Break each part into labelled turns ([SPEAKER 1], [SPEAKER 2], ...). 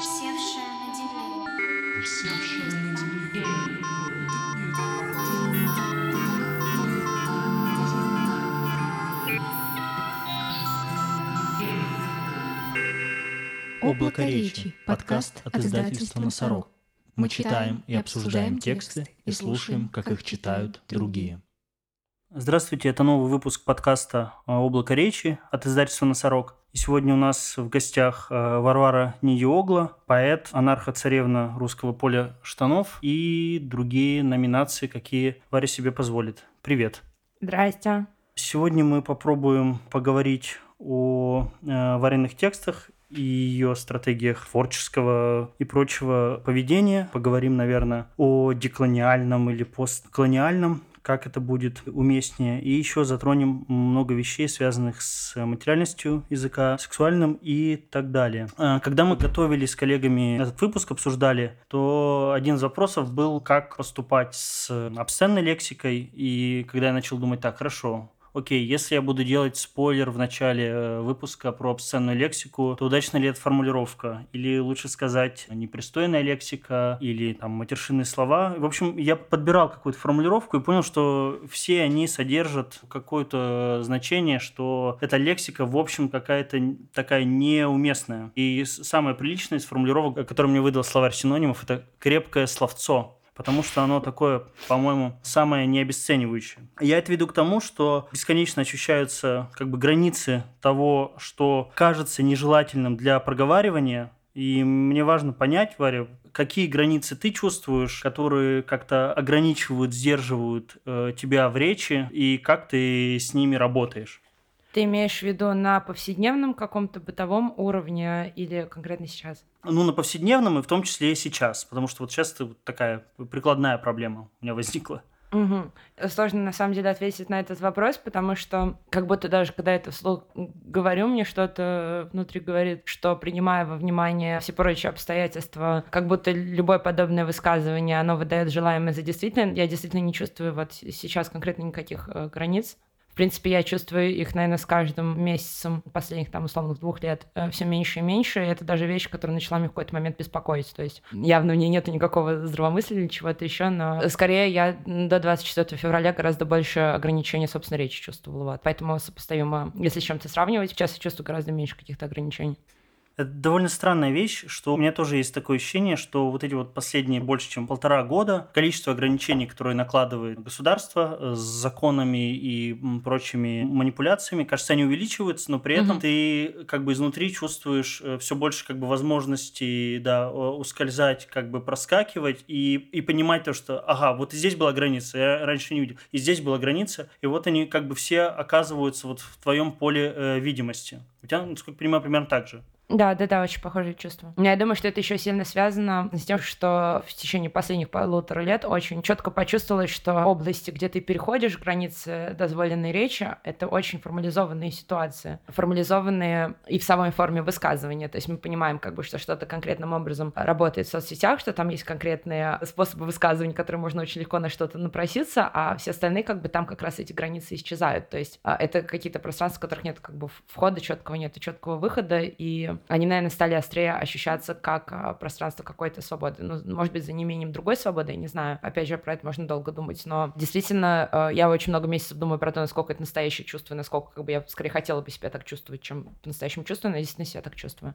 [SPEAKER 1] Севшая на.
[SPEAKER 2] Облако речи. Подкаст от издательства «Носорог». Мы читаем и обсуждаем тексты и слушаем, как их читают другие.
[SPEAKER 3] Здравствуйте, это новый выпуск подкаста а, «Облако речи» от издательства «Носорог». И сегодня у нас в гостях а, Варвара Нидиогла, поэт, анархо-царевна русского поля штанов и другие номинации, какие Варя себе позволит. Привет.
[SPEAKER 4] Здрасте.
[SPEAKER 3] Сегодня мы попробуем поговорить о э, вареных текстах и ее стратегиях творческого и прочего поведения. Поговорим, наверное, о деколониальном или постколониальном как это будет уместнее. И еще затронем много вещей, связанных с материальностью языка, сексуальным и так далее. А, Когда мы готовили с коллегами этот выпуск, обсуждали, то один из вопросов был, как поступать с обсценной лексикой. И когда я начал думать, так, хорошо, окей, если я буду делать спойлер в начале э, выпуска про обсценную лексику, то удачна ли эта формулировка? Или лучше сказать непристойная лексика, или там матершинные слова. В общем, я подбирал какую-то формулировку и понял, что все они содержат какое-то значение, что эта лексика, в общем, какая-то такая неуместная. И с- самое приличное из формулировок, который мне выдал словарь синонимов, это крепкое словцо потому что оно такое, по-моему, самое необесценивающее. Я это веду к тому, что бесконечно ощущаются как бы границы того, что кажется нежелательным для проговаривания, и мне важно понять, Варя, какие границы ты чувствуешь, которые как-то ограничивают, сдерживают э, тебя в речи, и как ты с ними работаешь.
[SPEAKER 4] Ты имеешь в виду на повседневном каком-то бытовом уровне или конкретно сейчас?
[SPEAKER 3] Ну, на повседневном, и в том числе и сейчас, потому что вот сейчас это вот такая прикладная проблема у меня возникла.
[SPEAKER 4] Мгм. Сложно на самом деле ответить на этот вопрос, потому что как будто даже когда я это вслух говорю, мне что-то внутри говорит, что принимая во внимание все прочие обстоятельства, как будто любое подобное высказывание, оно выдает желаемое за действительно. Я действительно не чувствую вот сейчас конкретно никаких э, границ. В принципе, я чувствую их, наверное, с каждым месяцем последних, там, условных двух лет все меньше и меньше. И это даже вещь, которая начала меня в какой-то момент беспокоить. То есть явно в ней нет никакого здравомыслия или чего-то еще, но скорее я до 24 февраля гораздо больше ограничений, собственно, речи чувствовала. Вот. Поэтому сопоставимо, если с чем-то сравнивать, сейчас я чувствую гораздо меньше каких-то ограничений.
[SPEAKER 3] Это довольно странная вещь, что у меня тоже есть такое ощущение, что вот эти вот последние больше, чем полтора года, количество ограничений, которые накладывает государство э, с законами и прочими манипуляциями, кажется, они увеличиваются, но при этом
[SPEAKER 4] Мгм.
[SPEAKER 3] ты как бы изнутри чувствуешь все больше как бы возможностей, да, ускользать, как бы проскакивать и, и понимать то, что, ага, вот и здесь была граница, я раньше не видел, и здесь была граница, и вот они как бы все оказываются вот в твоем поле э, видимости. У тебя, насколько я понимаю, примерно так же.
[SPEAKER 4] Да, да, да, очень похожие чувства. Я думаю, что это еще сильно связано с тем, что в течение последних полутора лет очень четко почувствовалось, что области, где ты переходишь границы дозволенной речи, это очень формализованные ситуации. Формализованные и в самой форме высказывания. То есть мы понимаем, как бы, что что-то конкретным образом работает в соцсетях, что там есть конкретные способы высказывания, которые можно очень легко на что-то напроситься, а все остальные, как бы, там как раз эти границы исчезают. То есть а, это какие-то пространства, в которых нет как бы входа четкого, нет четкого выхода, и они, наверное, стали острее ощущаться как а, пространство какой-то свободы. Ну, может быть, за неимением другой свободы, я не знаю. Опять же, про это можно долго думать, но действительно, э, я очень много месяцев думаю про то, насколько это настоящее чувство, и насколько как бы я скорее хотела бы себя так чувствовать, чем по-настоящему чувствую, но действительно себя так чувствую.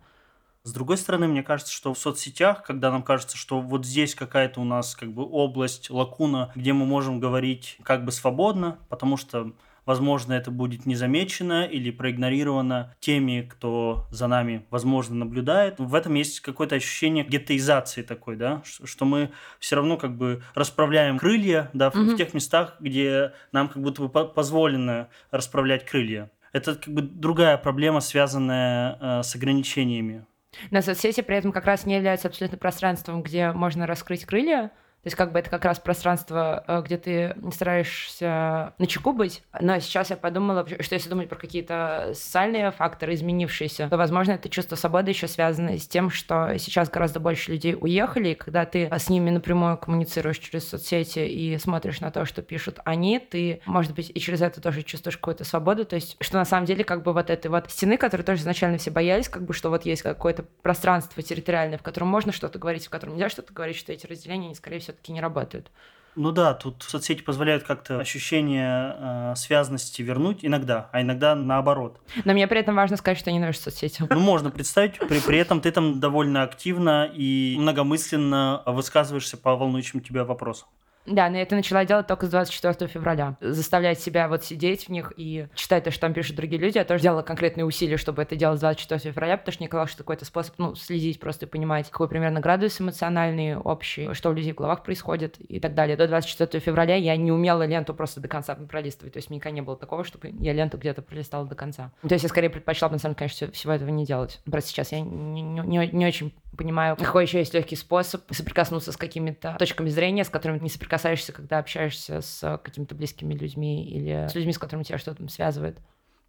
[SPEAKER 3] С другой стороны, мне кажется, что в соцсетях, когда нам кажется, что вот здесь какая-то у нас как бы область, лакуна, где мы можем говорить как бы свободно, потому что Возможно, это будет не замечено или проигнорировано теми, кто за нами, возможно, наблюдает. В этом есть какое-то ощущение геттоизации такой, да, что мы все равно как бы расправляем крылья, да, в, в тех местах, где нам как будто бы по- позволено расправлять крылья. Это как бы другая проблема, связанная э, с ограничениями.
[SPEAKER 4] Но соцсети при этом как раз не являются абсолютно пространством, где можно раскрыть крылья. То есть как бы это как раз пространство, э, где ты стараешься на чеку быть. Но сейчас я подумала, что если думать про какие-то социальные факторы, изменившиеся, то, возможно, это чувство свободы еще связано с тем, что сейчас гораздо больше людей уехали, и когда ты с ними напрямую коммуницируешь через соцсети и смотришь на то, что пишут они, ты, может быть, и через это тоже чувствуешь какую-то свободу. То есть, что на самом деле как бы вот этой вот стены, которые тоже изначально все боялись, как бы, что вот есть какое-то пространство территориальное, в котором можно что-то говорить, в котором нельзя что-то говорить, что эти разделения, они, скорее все-таки не работают.
[SPEAKER 3] Ну да, тут соцсети позволяют как-то ощущение э, связанности вернуть иногда, а иногда наоборот.
[SPEAKER 4] Но мне при этом важно сказать, что я ненавижу соцсети.
[SPEAKER 3] Ну, можно представить, при, при этом ты там довольно активно и многомысленно высказываешься по волнующим тебя вопросам.
[SPEAKER 4] Да, но я это начала делать только с 24 февраля. Заставлять себя вот сидеть в них и читать то, что там пишут другие люди. Я тоже делала конкретные усилия, чтобы это делать с 24 февраля, потому что мне казалось, что какой-то способ, ну, следить просто и понимать, какой примерно градус эмоциональный, общий, что у людей в головах происходит и так далее. До 24 февраля я не умела ленту просто до конца пролистывать. То есть никогда не было такого, чтобы я ленту где-то пролистала до конца. То есть я скорее предпочла, на самом деле, конечно, всего этого не делать. Просто сейчас я не, не, не, очень понимаю, какой еще есть легкий способ соприкоснуться с какими-то точками зрения, с которыми не соприкасаешься, когда общаешься с какими-то близкими людьми или с людьми, с которыми тебя что-то связывает.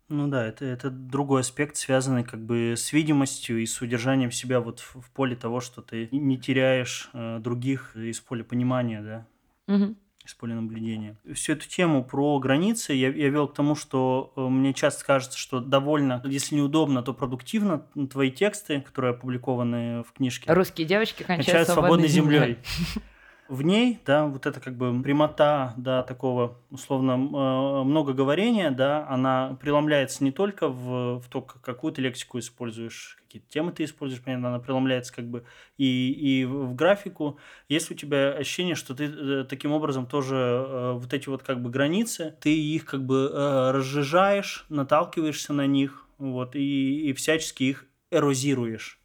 [SPEAKER 3] Ну да, это, это другой аспект, связанный как бы с видимостью и с удержанием себя вот в, в поле того, что ты не теряешь э, других из поля понимания, да.
[SPEAKER 4] Угу
[SPEAKER 3] из поля наблюдения. Всю эту тему про границы я, я вел к тому, что э, мне часто кажется, что довольно, если неудобно, то продуктивно твои тексты, которые опубликованы в книжке.
[SPEAKER 4] Русские девочки кончают,
[SPEAKER 3] кончают свободной землей.
[SPEAKER 4] землей
[SPEAKER 3] в ней, да, вот это как бы прямота, да, такого условно э, много говорения, да, она преломляется не только в, в то, какую ты лексику используешь, какие темы ты используешь, понятно, она преломляется как бы и, и в графику. Есть у тебя ощущение, что ты э, таким образом тоже э, вот эти вот как бы границы, ты их как бы разжижаешь, наталкиваешься на них, вот, и, и всячески их эрозируешь.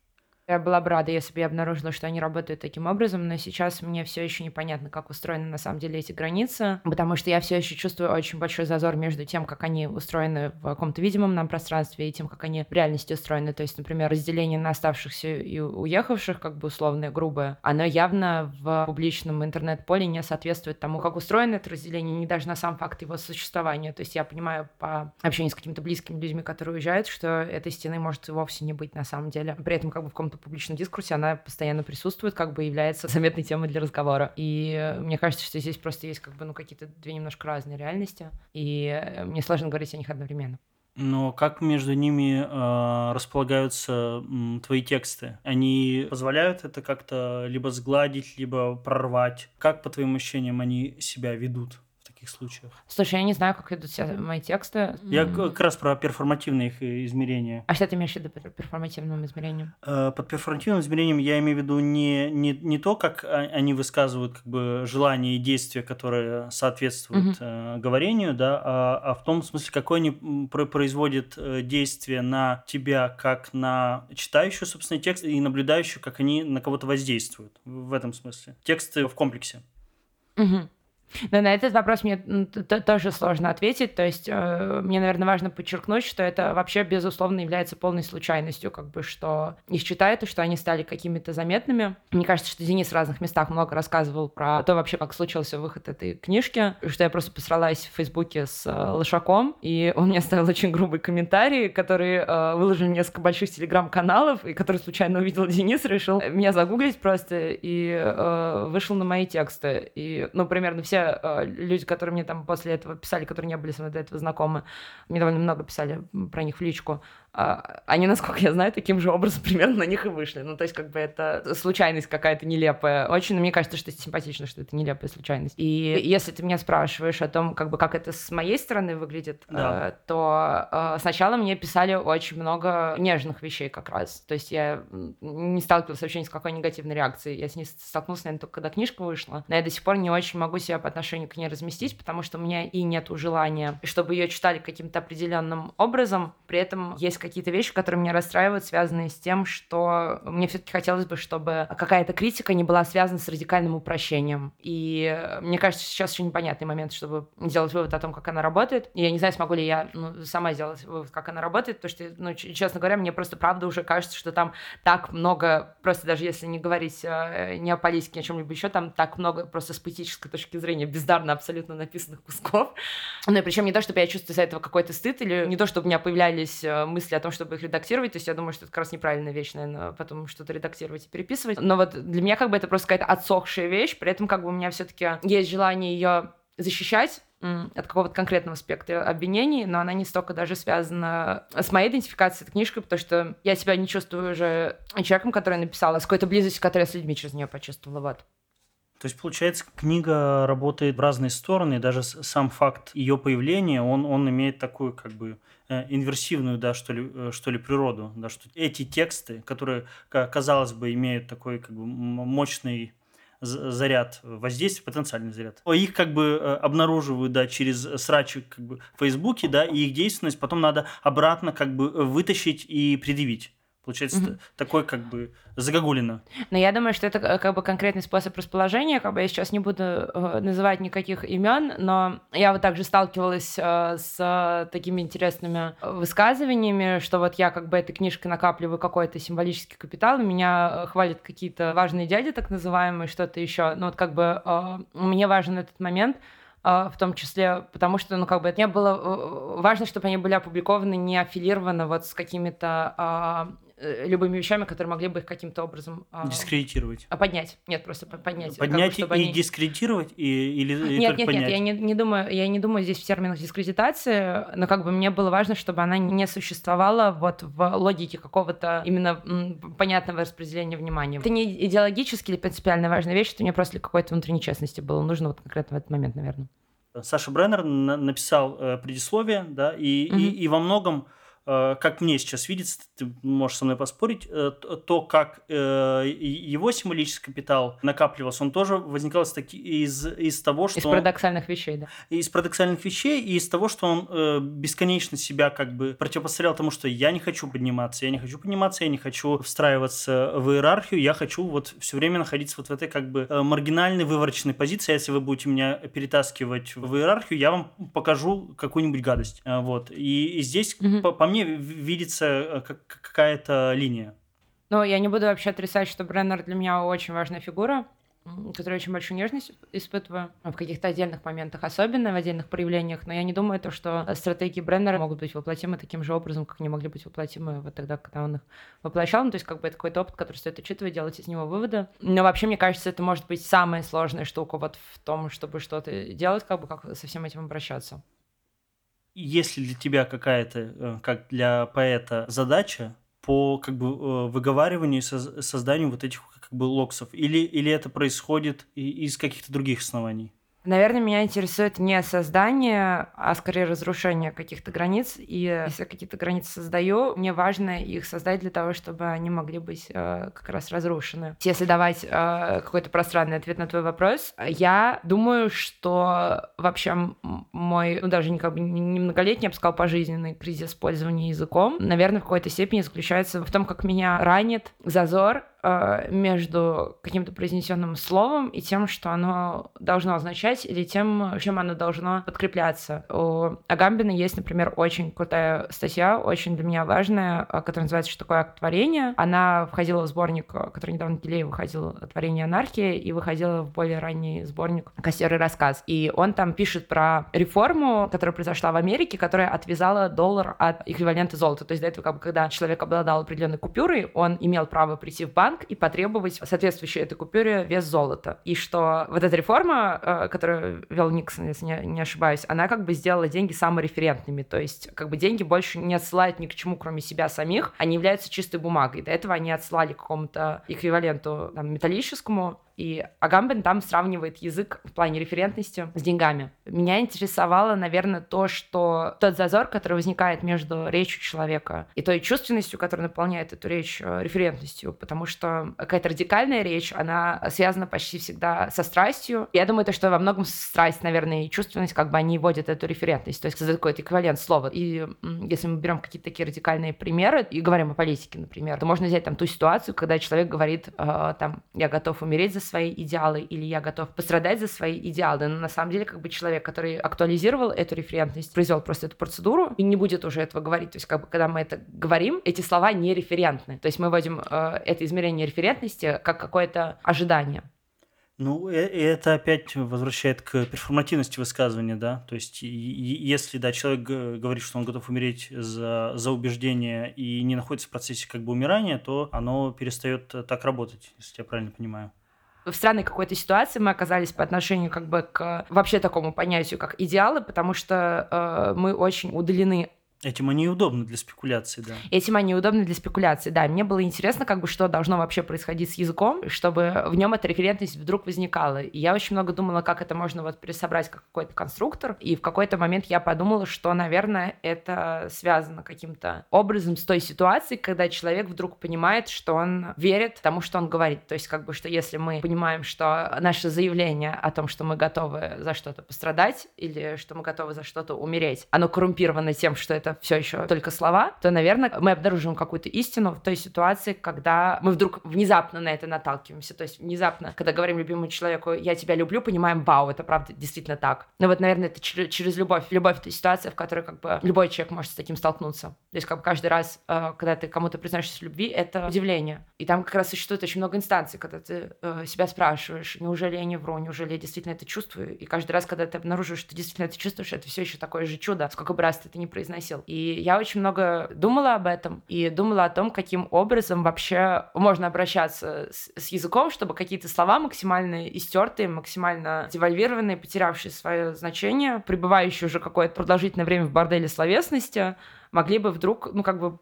[SPEAKER 4] Я была бы рада, если бы я обнаружила, что они работают таким образом, но сейчас мне все еще непонятно, как устроены на самом деле эти границы, потому что я все еще чувствую очень большой зазор между тем, как они устроены в каком-то видимом нам пространстве и тем, как они в реальности устроены. То есть, например, разделение на оставшихся и уехавших, как бы условное, грубое, оно явно в публичном интернет-поле не соответствует тому, как устроено это разделение, не даже на сам факт его существования. То есть я понимаю по общению с какими-то близкими людьми, которые уезжают, что этой стены может вовсе не быть на самом деле. При этом как бы в каком-то каком-то публичном дискурсе она постоянно присутствует, как бы является заметной темой для разговора. И мне кажется, что здесь просто есть как бы ну какие-то две немножко разные реальности, и мне сложно говорить о них одновременно.
[SPEAKER 3] Но как между ними э, располагаются м, твои тексты? Они позволяют это как-то либо сгладить, либо прорвать? Как, по твоим ощущениям, они себя ведут? Таких случаях?
[SPEAKER 4] Слушай, я не знаю, как идут все мои тексты.
[SPEAKER 3] Я как раз про перформативные их измерения.
[SPEAKER 4] А что ты имеешь в виду под перформативным измерением?
[SPEAKER 3] Э, под перформативным измерением я имею в виду не, не, не то, как они высказывают как бы желания и действия, которые соответствуют угу. говорению, да, а, а в том смысле, какое они производят э, действие на тебя, как на читающую, собственно, текст и наблюдающую, как они на кого-то воздействуют в этом смысле. Тексты в комплексе.
[SPEAKER 4] Угу. Но на этот вопрос мне тоже сложно ответить. То есть э, мне, наверное, важно подчеркнуть, что это вообще, безусловно, является полной случайностью, как бы, что их читают и что они стали какими-то заметными. Мне кажется, что Денис в разных местах много рассказывал про то вообще, как случился выход этой книжки, что я просто посралась в Фейсбуке с э, Лошаком, и он мне оставил очень грубый комментарий, который э, выложил несколько больших телеграм-каналов, и который случайно увидел Денис, решил меня загуглить просто и э, вышел на мои тексты. И, ну, примерно все э, люди, которые мне там после этого писали, которые не были со мной до этого знакомы, мне довольно много писали про них в личку, они, насколько я знаю, таким же образом примерно на них и вышли. Ну, то есть, как бы это случайность какая-то нелепая. Очень, мне кажется, что это симпатично, что это нелепая случайность. И если ты меня спрашиваешь о том, как бы, как это с моей стороны выглядит, да. э, то э, сначала мне писали очень много нежных вещей как раз. То есть я не сталкивалась вообще ни с какой негативной реакцией. Я с ней столкнулась, наверное, только когда книжка вышла. Но я до сих пор не очень могу себя по отношению к ней разместить, потому что у меня и нет желания, чтобы ее читали каким-то определенным образом. При этом есть какие-то вещи, которые меня расстраивают, связанные с тем, что мне все-таки хотелось бы, чтобы какая-то критика не была связана с радикальным упрощением. И мне кажется, сейчас еще непонятный момент, чтобы сделать вывод о том, как она работает. И я не знаю, смогу ли я ну, сама сделать вывод, как она работает, потому что, ну, честно говоря, мне просто правда уже кажется, что там так много, просто даже если не говорить э, не о политике, ни о чем-либо еще, там так много просто с поэтической точки зрения бездарно абсолютно написанных кусков. Ну и причем не то, чтобы я чувствую из-за этого какой-то стыд, или не то, чтобы у меня появлялись э, мысли о том, чтобы их редактировать, то есть я думаю, что это как раз неправильная вещь, наверное, потом что-то редактировать и переписывать. Но вот для меня как бы это просто какая-то отсохшая вещь, при этом как бы у меня все-таки есть желание ее защищать, от какого-то конкретного спектра обвинений, но она не столько даже связана с моей идентификацией этой книжкой, потому что я себя не чувствую уже человеком, который написал, а с какой-то близостью, которую я с людьми через нее почувствовала. Вот.
[SPEAKER 3] То есть, получается, книга работает в разные стороны, даже сам факт ее появления, он, он имеет такую, как бы, инверсивную, да, что ли, э, что ли, природу, да, что эти тексты, которые, казалось бы, имеют такой, как бы, мощный заряд воздействия, потенциальный заряд. Их как бы э, обнаруживают, да, через срачи как бы в Фейсбуке, да, и их действенность потом надо обратно как бы вытащить и предъявить. Получается, mm-hmm. такой как бы загогулина.
[SPEAKER 4] Но я думаю, что это э, как бы конкретный способ расположения. Как бы я сейчас не буду э, называть никаких имен, но я вот также сталкивалась э, с такими интересными высказываниями, что вот я как бы этой книжкой накапливаю какой-то символический капитал, меня хвалят какие-то важные дяди, так называемые, что-то еще. Ну вот как бы мне важен этот момент, в том числе, потому что, ну, как бы, мне было важно, чтобы они были опубликованы не аффилированно вот с какими-то Э, любыми вещами, которые могли бы их каким-то образом...
[SPEAKER 3] А, дискредитировать.
[SPEAKER 4] А поднять. Нет, просто поднять.
[SPEAKER 3] Поднять как бы, и они... дискредитировать? И, или,
[SPEAKER 4] или нет, нет, поднять? нет, я не, не, думаю, я не думаю здесь в терминах дискредитации, но как бы мне было важно, чтобы она не существовала вот в логике какого-то именно понятного распределения внимания. Это не идеологически или принципиально важная вещь, это мне просто какой-то внутренней честности было нужно вот конкретно в этот момент, наверное.
[SPEAKER 3] Саша Бреннер написал э, предисловие, да, и, mm-hmm. и, и во многом Э, как мне сейчас видится, ты можешь со мной поспорить, э, то, как э, его символический капитал накапливался, он тоже возникал из, таки, из, из того, что...
[SPEAKER 4] Из парадоксальных он, вещей, да.
[SPEAKER 3] Из парадоксальных вещей и из того, что он бесконечно себя как бы противопоставлял тому, что я не хочу подниматься, я не хочу подниматься, я не хочу встраиваться в иерархию, я хочу вот все время находиться вот в этой как бы маргинальной, вывороченной позиции. Если вы будете меня перетаскивать в иерархию, я вам покажу какую-нибудь гадость. Вот. И, и здесь, угу. по, по мне видится э, как какая-то линия.
[SPEAKER 4] Ну, я не буду вообще отрицать, что Бреннер для меня очень важная фигура, которая очень большую нежность испытываю в каких-то отдельных моментах, особенно в отдельных проявлениях, но я не думаю, то, что стратегии Бреннера могут быть воплотимы таким же образом, как они могли быть воплотимы вот тогда, когда он их воплощал. Ну, то есть, как бы это какой-то опыт, который стоит учитывать, делать из него выводы. Но вообще, мне кажется, это может быть самая сложная штука вот в том, чтобы что-то делать, как бы как со всем этим обращаться
[SPEAKER 3] если для тебя какая-то, э, как для поэта, задача по как бы э, выговариванию и созданию вот этих как бы локсов, или, или это происходит из каких-то других оснований?
[SPEAKER 4] Наверное, меня интересует не создание, а скорее разрушение каких-то границ. И если я какие-то границы создаю, мне важно их создать для того, чтобы они могли быть э, как раз разрушены. Если давать э, какой-то пространный ответ на твой вопрос, я думаю, что вообще мой, ну даже не, как бы, не многолетний, я бы сказал, пожизненный кризис использования языком, наверное, в какой-то степени заключается в том, как меня ранит зазор между каким-то произнесенным словом и тем, что оно должно означать, или тем, чем оно должно подкрепляться. У Агамбина есть, например, очень крутая статья, очень для меня важная, э, которая называется «Что такое акт творения?». Она входила в сборник, э, который недавно Килеев выходил, «Творение анархии», и выходила в более ранний сборник «Костер и рассказ». И он там пишет про реформу, которая произошла в Америке, которая отвязала доллар от эквивалента золота. То есть до этого, как бы, когда человек обладал определенной купюрой, он имел право прийти в банк, банк и потребовать соответствующей этой купюре вес золота. И что вот эта реформа, э, которую вел Никсон, если не ошибаюсь, она как бы сделала деньги самореферентными. То есть как бы деньги больше не отсылают ни к чему, кроме себя самих. Они являются чистой бумагой. До этого они отсылали к какому-то эквиваленту там, металлическому, И Агамбен там сравнивает язык в плане референтности с деньгами. Меня интересовало, наверное, то, что тот зазор, который возникает между речью человека и той чувственностью, которая наполняет эту речь э, референтностью, потому что какая-то радикальная речь, она связана почти всегда со страстью. Я думаю, то, что во многом страсть, наверное, и чувственность, как бы они вводят эту референтность, то есть создают какой-то эквивалент слова. И если мы берем какие-то такие радикальные примеры и говорим о политике, например, то можно взять там ту ситуацию, когда человек говорит, э, там, я готов умереть за свои идеалы или я готов пострадать за свои идеалы. Но на самом деле, как бы человек, который актуализировал эту референтность, произвел просто эту процедуру и не будет уже этого говорить. То есть, как бы, когда мы это говорим, эти слова не референтны. То есть мы вводим э, это измерение референтности как какое-то ожидание.
[SPEAKER 3] Ну, э, и это опять возвращает к перформативности высказывания, да. То есть, если, да, человек говорит, что он готов умереть за, за убеждение и не находится в процессе как бы умирания, то оно перестает так работать, если я правильно понимаю
[SPEAKER 4] в странной какой-то ситуации мы оказались по отношению как бы к вообще такому понятию, как идеалы, потому что э, мы очень удалены
[SPEAKER 3] Этим они удобны для спекуляции, да.
[SPEAKER 4] Этим они удобны для спекуляции, да. Мне было интересно, как бы, что должно вообще происходить с языком, чтобы в нем эта референтность вдруг возникала. И я очень много думала, как это можно вот пересобрать как какой-то конструктор. И в какой-то момент я подумала, что, наверное, это связано каким-то образом с той ситуацией, когда человек вдруг понимает, что он верит тому, что он говорит. То есть, как бы, что если мы понимаем, что наше заявление о том, что мы готовы за что-то пострадать или что мы готовы за что-то умереть, оно коррумпировано тем, что это все еще только слова, то, наверное, мы обнаружим какую-то истину в той ситуации, когда мы вдруг внезапно на это наталкиваемся. То есть внезапно, когда говорим любимому человеку «я тебя люблю», понимаем «вау, это правда действительно так». Но вот, наверное, это через, через любовь. Любовь — это ситуация, в которой как бы любой человек может с таким столкнуться. То есть как каждый раз, э, когда ты кому-то признаешься в любви, это удивление. И там как раз существует очень много инстанций, когда ты э, себя спрашиваешь, неужели я не вру, неужели я действительно это чувствую. И каждый раз, когда ты обнаруживаешь, что ты действительно это чувствуешь, это все еще такое же чудо, сколько бы раз ты это не произносил. И я очень много думала об этом и думала о том, каким образом вообще можно обращаться с, с языком, чтобы какие-то слова максимально истертые, максимально девальвированные, потерявшие свое значение, пребывающие уже какое-то продолжительное время в борделе словесности, могли бы вдруг, ну, как бы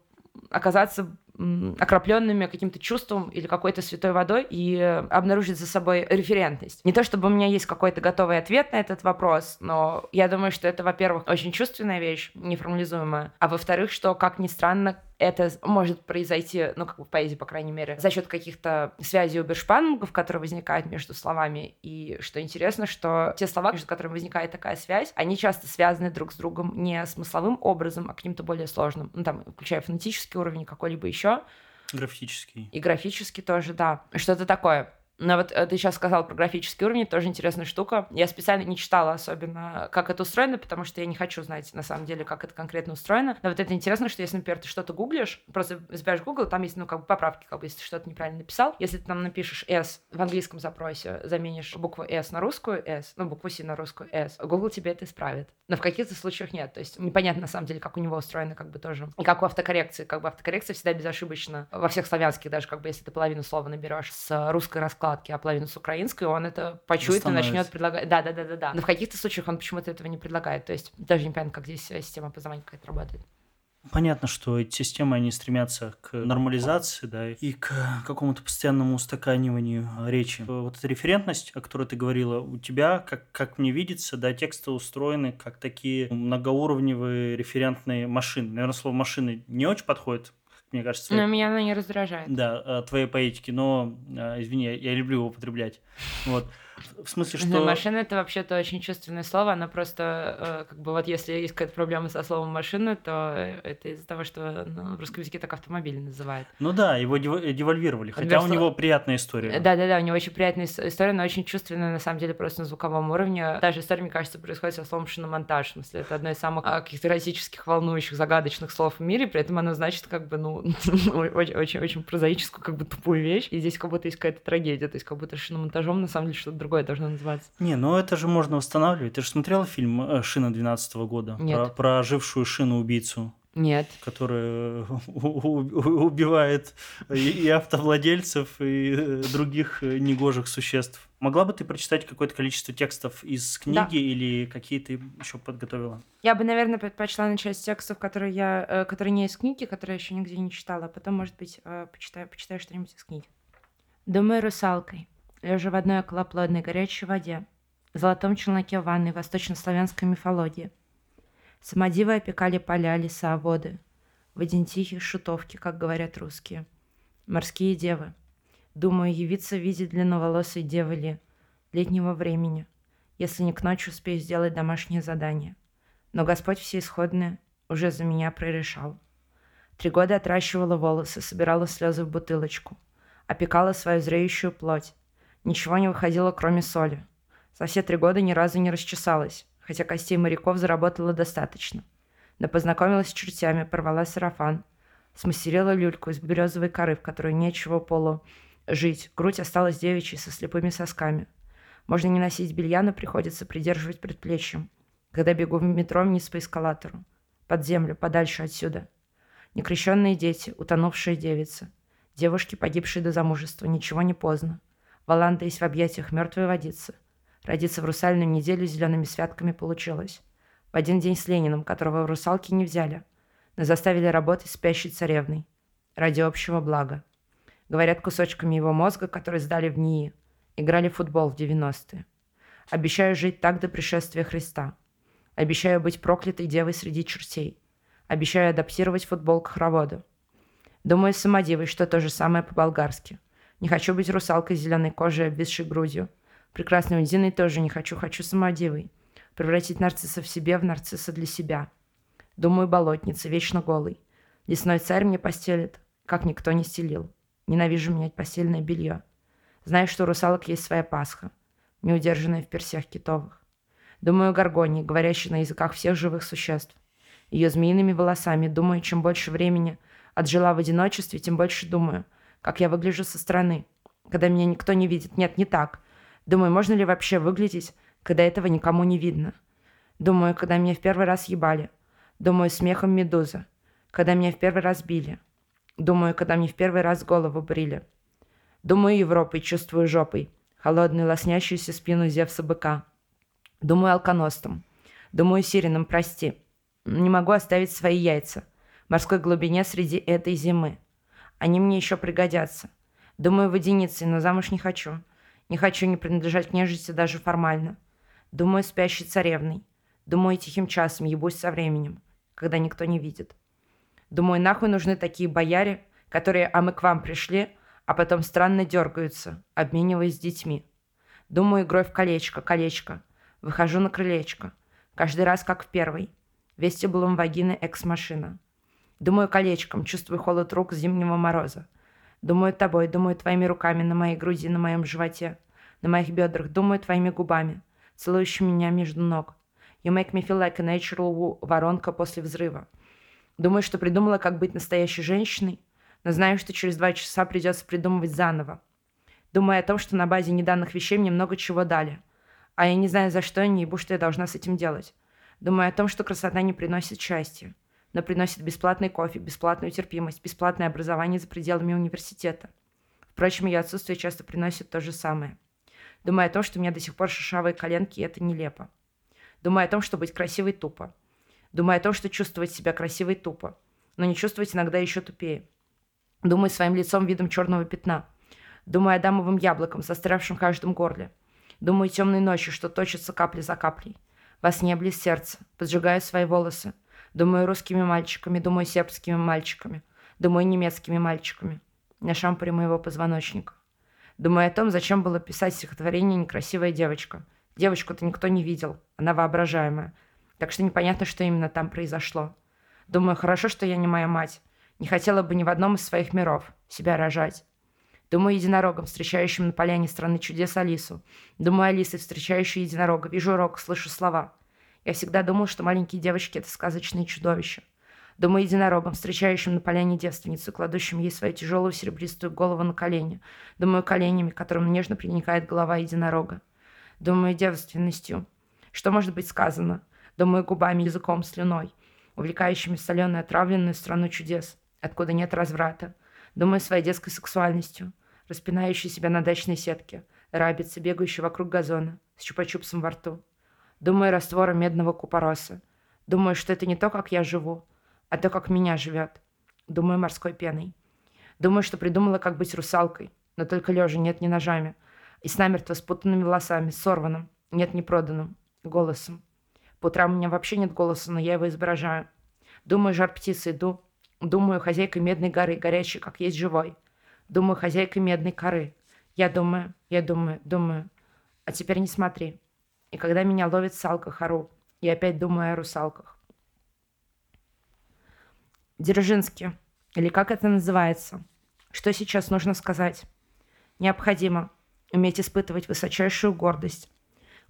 [SPEAKER 4] оказаться окропленными каким-то чувством или какой-то святой водой и обнаружить за собой референтность. Не то чтобы у меня есть какой-то готовый ответ на этот вопрос, но я думаю, что это, во-первых, очень чувственная вещь, неформализуемая, а во-вторых, что, как ни странно, это может произойти, ну, как бы в поэзии, по крайней мере, за счет каких-то связей обершпангов, которые возникают между словами. И что интересно, что те слова, между которыми возникает такая связь, они часто связаны друг с другом не смысловым образом, а каким-то более сложным. Ну, там, включая фонетический уровень, какой-либо еще.
[SPEAKER 3] Графический.
[SPEAKER 4] И графический тоже, да. Что-то такое. Но вот э, ты сейчас сказал про графический уровень, тоже интересная штука. Я специально не читала особенно, как это устроено, потому что я не хочу знать, на самом деле, как это конкретно устроено. Но вот это интересно, что если, например, ты что-то гуглишь, просто забираешь Google, там есть, ну, как бы поправки, как бы, если ты что-то неправильно написал. Если ты там напишешь S в английском запросе, заменишь букву S на русскую S, ну, букву C на русскую S, Google тебе это исправит. Но в каких-то случаях нет. То есть непонятно, на самом деле, как у него устроено, как бы тоже. И как у автокоррекции. Как бы автокоррекция всегда безошибочно. Во всех славянских даже, как бы, если ты половину слова наберешь с русской раскладки, вкладки, а половину с украинской, он это почует и начнет предлагать. Да, да, да, да, да. Но в каких-то случаях он почему-то этого не предлагает. То есть даже не понятно, как здесь система познавания какая-то работает.
[SPEAKER 3] Понятно, что эти системы, они стремятся к нормализации, да, и к какому-то постоянному устаканиванию речи. Вот эта референтность, о которой ты говорила, у тебя, как, как мне видится, да, тексты устроены как такие многоуровневые референтные машины. Наверное, слово «машины» не очень подходит мне кажется.
[SPEAKER 4] Но меня она не раздражает.
[SPEAKER 3] Да, э, твоей поэтики, но, э, извини, я люблю его употреблять. Вот. В смысле, что...
[SPEAKER 4] машина — это вообще-то очень чувственное слово, она просто, э, как бы вот если есть какая-то проблема со словом машина, то это из-за того, что ну, в русском языке так автомобиль называют.
[SPEAKER 3] Ну да, его девальвировали, хотя Например, у него приятная история.
[SPEAKER 4] Да-да-да, у него очень приятная история, но очень чувственная, на самом деле, просто на звуковом уровне. Даже история, мне кажется, происходит со словом шиномонтаж, в смысле, это одно из самых а, каких-то эротических, волнующих, загадочных слов в мире, при этом оно значит как бы, ну, очень-очень прозаическую, как бы тупую вещь, и здесь как будто есть какая-то трагедия, то есть как будто шиномонтажом на самом деле что-то другое должно называться.
[SPEAKER 3] Не, ну это же можно восстанавливать. Ты же смотрел фильм э, «Шина» 12 года?
[SPEAKER 4] Нет.
[SPEAKER 3] Про, про ожившую шину-убийцу?
[SPEAKER 4] Нет.
[SPEAKER 3] Которая убивает и автовладельцев, и э, других э, негожих существ. Могла бы ты прочитать какое-то количество текстов из книги да. или какие ты еще подготовила?
[SPEAKER 4] Я бы, наверное, предпочла начать с текстов, которые я, которые не из книги, которые я еще нигде не читала, а потом, может быть, почитаю, почитаю что-нибудь из книги. Думаю, русалкой. Лежа в одной околоплодной горячей воде, в золотом челноке ванной восточнославянской мифологии. Самодивы опекали поля, леса, воды. В один тихий шутовки, как говорят русские. Морские девы. Думаю, явиться в виде длинноволосой девы ли, летнего времени, если не к ночи успею сделать домашнее задание. Но Господь Всеисходное уже за меня прорешал. Три года отращивала волосы, собирала слезы в бутылочку. Опекала свою зреющую плоть. Ничего не выходило, кроме соли. За все три года ни разу не расчесалась, хотя костей моряков заработала достаточно. Но познакомилась с чертями, порвала сарафан. Смастерила люльку из березовой коры, в которой нечего полу жить. Грудь осталась девичьей, со слепыми сосками. Можно не носить белья, но приходится придерживать предплечьем. Когда бегу в метро вниз по эскалатору. Под землю, подальше отсюда. Некрещенные дети, утонувшие девицы. Девушки, погибшие до замужества, ничего не поздно. Валандаясь в объятиях мертвой водицы. Родиться в русальную неделю с зелеными святками получилось. В один день с Лениным, которого в русалки не взяли, но заставили работать спящей царевной. Ради общего блага. Говорят, кусочками его мозга, которые сдали в НИИ, играли в футбол в 90-е. Обещаю жить так до пришествия Христа. Обещаю быть проклятой девой среди чертей. Обещаю адаптировать футбол к хороводу. Думаю, самодивой, что то же самое по-болгарски. Не хочу быть русалкой с зеленой кожей, обвисшей грудью. Прекрасной Undиной тоже не хочу, хочу самодивой. Превратить нарцисса в себе в нарцисса для себя. Думаю, болотница, вечно голый. Лесной царь мне постелит, как никто не стелил. Ненавижу менять постельное белье. Знаю, что у русалок есть своя Пасха, неудержанная в персях китовых. Думаю о Гаргонии, говорящей на языках всех живых существ. Ее змеиными волосами. Думаю, чем больше времени отжила в одиночестве, тем больше думаю, как я выгляжу со стороны, когда меня никто не видит. Нет, не так. Думаю, можно ли вообще выглядеть, когда этого никому не видно. Думаю, когда меня в первый раз ебали. Думаю, смехом медуза. Когда меня в первый раз били. Думаю, когда мне в первый раз голову брили. Думаю Европой, чувствую жопой. Холодную лоснящуюся спину Зевса быка. Думаю алконостом. Думаю Сирином, прости. Не могу оставить свои яйца. В морской глубине среди этой зимы. Они мне еще пригодятся. Думаю водяницей, но замуж не хочу. Не хочу не принадлежать к нежити даже формально. Думаю спящей царевной. Думаю тихим часом, ебусь со временем, когда никто не видит. Думаю, нахуй нужны такие бояре, которые «а мы к вам пришли», а потом странно дергаются, обмениваясь с детьми. Думаю, игрой в колечко, колечко. Выхожу на крылечко. Каждый раз, как в первый. Вестибулом вагины экс-машина. Думаю колечком, чувствую холод рук зимнего мороза. Думаю тобой, думаю твоими руками на моей груди, на моем животе, на моих бедрах. Думаю твоими губами, целующими меня между ног. You make me feel like a natural воронка после взрыва. Думаю, что придумала, как быть настоящей женщиной, но знаю, что через два часа придется придумывать заново. Думаю о том, что на базе неданных вещей мне много чего дали. А я не знаю, за что и не ебу, что я должна с этим делать. Думаю о том, что красота не приносит счастья, но приносит бесплатный кофе, бесплатную терпимость, бесплатное образование за пределами университета. Впрочем, ее отсутствие часто приносит то же самое. Думаю о том, что у меня до сих пор шишавые коленки, и это нелепо. Думаю о том, что быть красивой тупо. Думаю о том, что чувствовать себя красивой тупо, но не чувствовать иногда еще тупее. Думаю своим лицом видом черного пятна. Думаю адамовым яблоком, застрявшим в каждом горле. Думаю темной ночью, что точится капли за каплей. Во сне близ сердца, поджигаю свои волосы. Думаю русскими мальчиками, думаю сербскими мальчиками. Думаю немецкими мальчиками. На шампуре моего позвоночника. Думаю о том, зачем было писать стихотворение «Некрасивая девочка». Девочку-то никто не видел, она воображаемая. Так что непонятно, что именно там произошло. Думаю, хорошо, что я не моя мать. Не хотела бы ни в одном из своих миров себя рожать. Думаю единорогом, встречающим на поляне страны чудес Алису. Думаю Алисой, встречающей единорога. Вижу рог, слышу слова. Я всегда думал, что маленькие девочки — это сказочные чудовища. Думаю единорогом, встречающим на поляне девственницу, кладущим ей свою тяжелую серебристую голову на колени. Думаю коленями, которым нежно приникает голова единорога. Думаю девственностью. Что может быть сказано? Думаю губами, языком, слюной, увлекающими соленую отравленную страну чудес откуда нет разврата. Думаю своей детской сексуальностью, распинающей себя на дачной сетке, рабицы, бегающей вокруг газона, с чупа-чупсом во рту. Думаю раствором медного купороса. Думаю, что это не то, как я живу, а то, как меня живет. Думаю морской пеной. Думаю, что придумала, как быть русалкой, но только лежа, нет, не ножами. И с намертво спутанными волосами, сорванным, нет, не проданным, голосом. По утрам у меня вообще нет голоса, но я его изображаю. Думаю, жар птицы иду. Думаю, хозяйка медной горы, горячий, как есть живой. Думаю, хозяйка медной коры. Я думаю, я думаю, думаю. А теперь не смотри. И когда меня ловит салка хору, я опять думаю о русалках. Дзержинский. Или как это называется? Что сейчас нужно сказать? Необходимо уметь испытывать высочайшую гордость,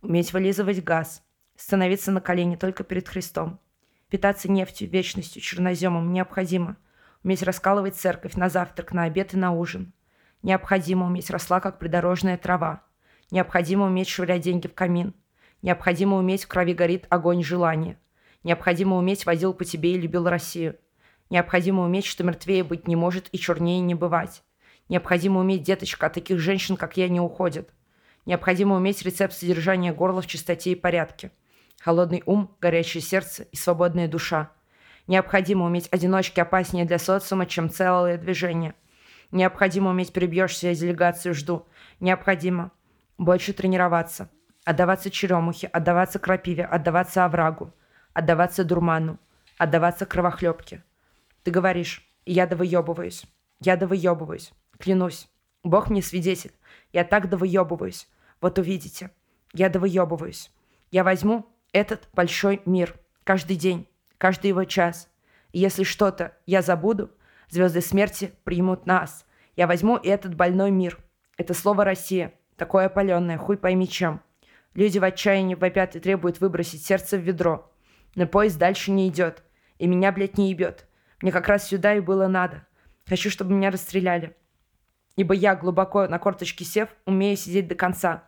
[SPEAKER 4] уметь вылизывать газ, становиться на колени только перед Христом, питаться нефтью, вечностью, черноземом необходимо, уметь раскалывать церковь на завтрак, на обед и на ужин. Необходимо уметь росла, как придорожная трава. Необходимо уметь швырять деньги в камин. Необходимо уметь в крови горит огонь желания. Необходимо уметь водил по тебе и любил Россию. Необходимо уметь, что мертвее быть не может и чернее не бывать. Необходимо уметь, деточка, от таких женщин, как я, не уходят. Необходимо уметь рецепт содержания горла в чистоте и порядке. Холодный ум, горячее сердце и свободная душа. Необходимо уметь одиночки опаснее для социума, чем целое движение. Необходимо уметь перебьешься, я делегацию жду. Необходимо больше тренироваться. Отдаваться черемухе, отдаваться крапиве, отдаваться оврагу, отдаваться дурману, отдаваться кровохлебке. Ты говоришь, я довыебываюсь. Я довыебываюсь. Клянусь. Бог мне свидетель. Я так довыебываюсь. Вот увидите. Я довыебываюсь. Я возьму этот большой мир. Каждый день. Каждый его час. И если что-то я забуду, звезды смерти примут нас. Я возьму этот больной мир. Это слово «Россия». Такое опаленное, хуй пойми чем. Люди в отчаянии вопят и требуют выбросить сердце в ведро. Но поезд дальше не идет. И меня, блядь, не ебет. Мне как раз сюда и было надо. Хочу, чтобы меня расстреляли. Ибо я, глубоко на корточке сев, умею сидеть до конца.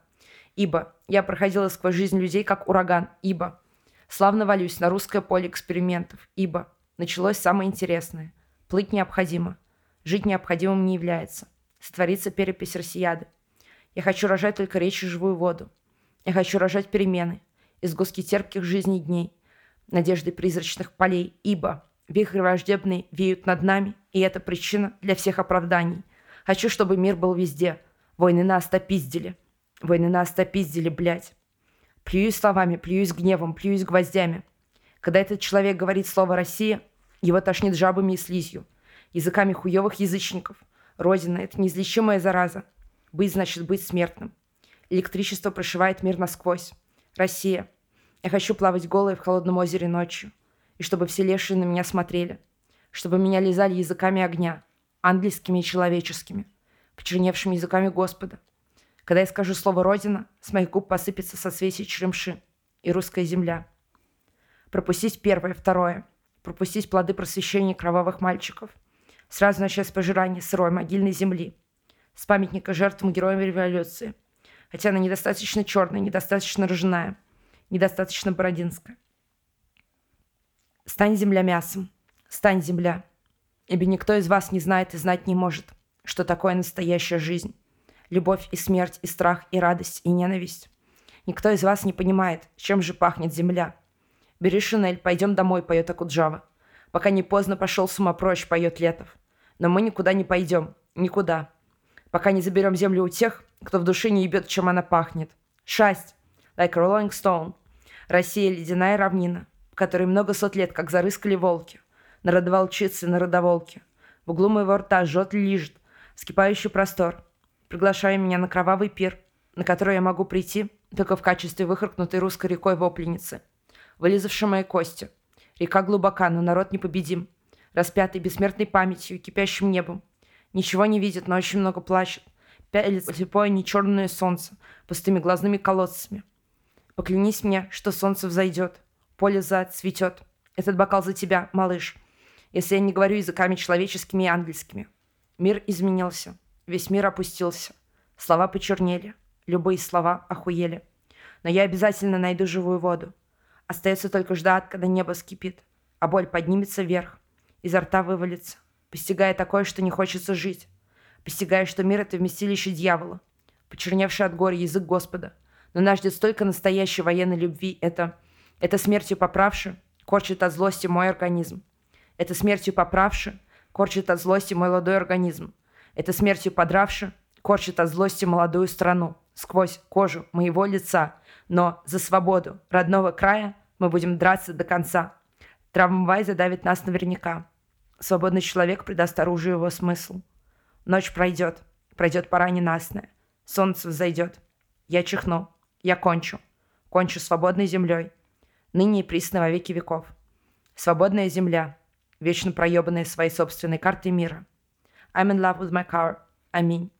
[SPEAKER 4] Ибо я проходила сквозь жизнь людей, как ураган. Ибо славно валюсь на русское поле экспериментов. Ибо началось самое интересное. Плыть необходимо. Жить необходимым не является. Сотворится перепись Россияды. Я хочу рожать только речь и живую воду. Я хочу рожать перемены, изгустки терпких жизней дней, надежды призрачных полей, ибо вихрь враждебный веют над нами, и это причина для всех оправданий. Хочу, чтобы мир был везде. Войны нас топиздили. Войны нас топиздили, блядь. Плююсь словами, плююсь гневом, плююсь гвоздями. Когда этот человек говорит слово «Россия», его тошнит жабами и слизью, языками хуевых язычников. Родина — это неизлечимая зараза. Быть значит быть смертным. Электричество прошивает мир насквозь. Россия. Я хочу плавать голой в холодном озере ночью. И чтобы все лешие на меня смотрели. Чтобы меня лизали языками огня. Ангельскими и человеческими. Почерневшими языками Господа. Когда я скажу слово «Родина», с моих губ посыпется соцветие черемши и русская земля. Пропустить первое, второе. Пропустить плоды просвещения кровавых мальчиков. Сразу начать с пожирания сырой могильной земли. С памятника жертвам героям революции – хотя она недостаточно черная, недостаточно ржаная, недостаточно бородинская. Стань земля мясом, стань земля, ибо никто из вас не знает и знать не может, что такое настоящая жизнь. Любовь и смерть, и страх, и радость, и ненависть. Никто из вас не понимает, чем же пахнет земля. Бери шинель, пойдем домой, поет Акуджава. Пока не поздно пошел с ума прочь, поет Летов. Но мы никуда не пойдем, никуда. Пока не заберем землю у тех, кто в душе не ебет, чем она пахнет. Шасть. Like Rolling Stone. Россия — ледяная равнина, в которой много сот лет, как зарыскали волки. Народоволчицы, народоволки. В углу моего рта жжет лижет, скипающий простор. Приглашая меня на кровавый пир, на который я могу прийти только в качестве выхаркнутой русской рекой вопленицы, вылизавшей мои кости. Река глубока, но народ непобедим, распятый бессмертной памятью и кипящим небом. Ничего не видит, но очень много плачет пялится слепое не черное солнце пустыми глазными колодцами. Поклянись мне, что солнце взойдет, поле зацветет. Этот бокал за тебя, малыш, если я не говорю языками человеческими и ангельскими. Мир изменился, весь мир опустился. Слова почернели, любые слова охуели. Но я обязательно найду живую воду. Остается только ждать, когда небо скипит, а боль поднимется вверх, изо рта вывалится, постигая такое, что не хочется жить постигая, что мир — это вместилище дьявола, почерневший от горя язык Господа. Но нас ждет столько настоящей военной любви. Это, это смертью поправши, корчит от злости мой организм. Это смертью поправши, корчит от злости мой молодой организм. Это смертью подравши, корчит от злости молодую страну. сквозь кожу моего лица, но за свободу родного края мы будем драться до конца. Трамвай задавит нас наверняка. Свободный человек придаст оружию его смысл. Ночь пройдет, пройдет пора ненастная. Солнце взойдет. Я чихну, я кончу. Кончу свободной землей. Ныне и присно во веки веков. Свободная земля, вечно проебанная своей собственной картой мира. I'm in love with my car. Аминь.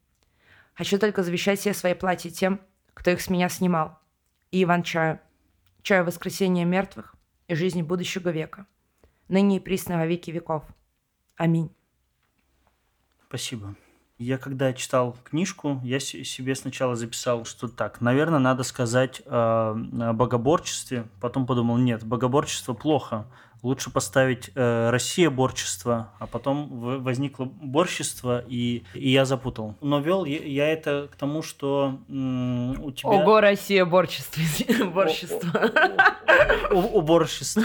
[SPEAKER 4] Хочу только завещать все свои платья тем, кто их с меня снимал. И Иван Чаю. Чаю воскресения мертвых и жизни будущего века. Ныне и присно во веки веков. Аминь.
[SPEAKER 3] Спасибо. Я когда читал книжку, я себе сначала записал, что так, наверное, надо сказать о богоборчестве. Потом подумал, нет, богоборчество плохо. Лучше поставить э, Россия борчество, а потом возникло борчество, и, и я запутал. Но вел я, я это к тому, что м, у тебя...
[SPEAKER 4] Ого, Россия борчество. борчество.
[SPEAKER 3] Уборщество.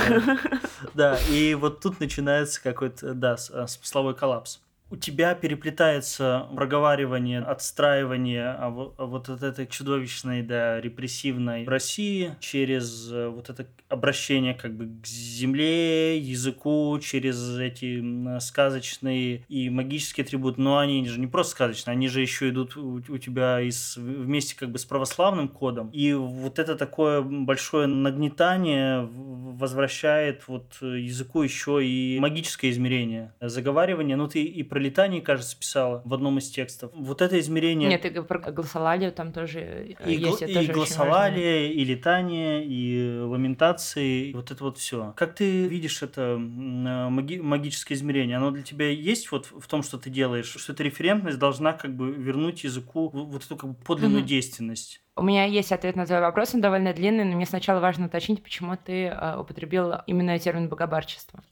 [SPEAKER 3] Да, и вот тут начинается какой-то, да, смысловой коллапс у тебя переплетается проговаривание, отстраивание а а вот от этой чудовищной, да, репрессивной России через э, вот это обращение как бы к земле, языку, через эти сказочные и магические атрибуты. Но они же не просто сказочные, они же еще идут у, тебя из, вместе как бы с православным кодом. И вот это такое большое нагнетание возвращает вот языку еще и магическое измерение. Заговаривание, ну ты и про летание, кажется, писала в одном из текстов. Вот это измерение...
[SPEAKER 4] Нет, ты про голосолалию там тоже
[SPEAKER 3] и, есть. И, и голосолалие, и летание, и ламентации, и вот это вот все. Как ты видишь это маги магическое измерение? Оно для тебя есть вот в том, что ты делаешь? Что эта референтность должна как бы вернуть языку вот эту как бы подлинную mm-hmm. действенность?
[SPEAKER 4] У меня есть ответ на твой вопрос, он довольно длинный, но мне сначала важно уточнить, почему ты э, употребил именно термин богоборчество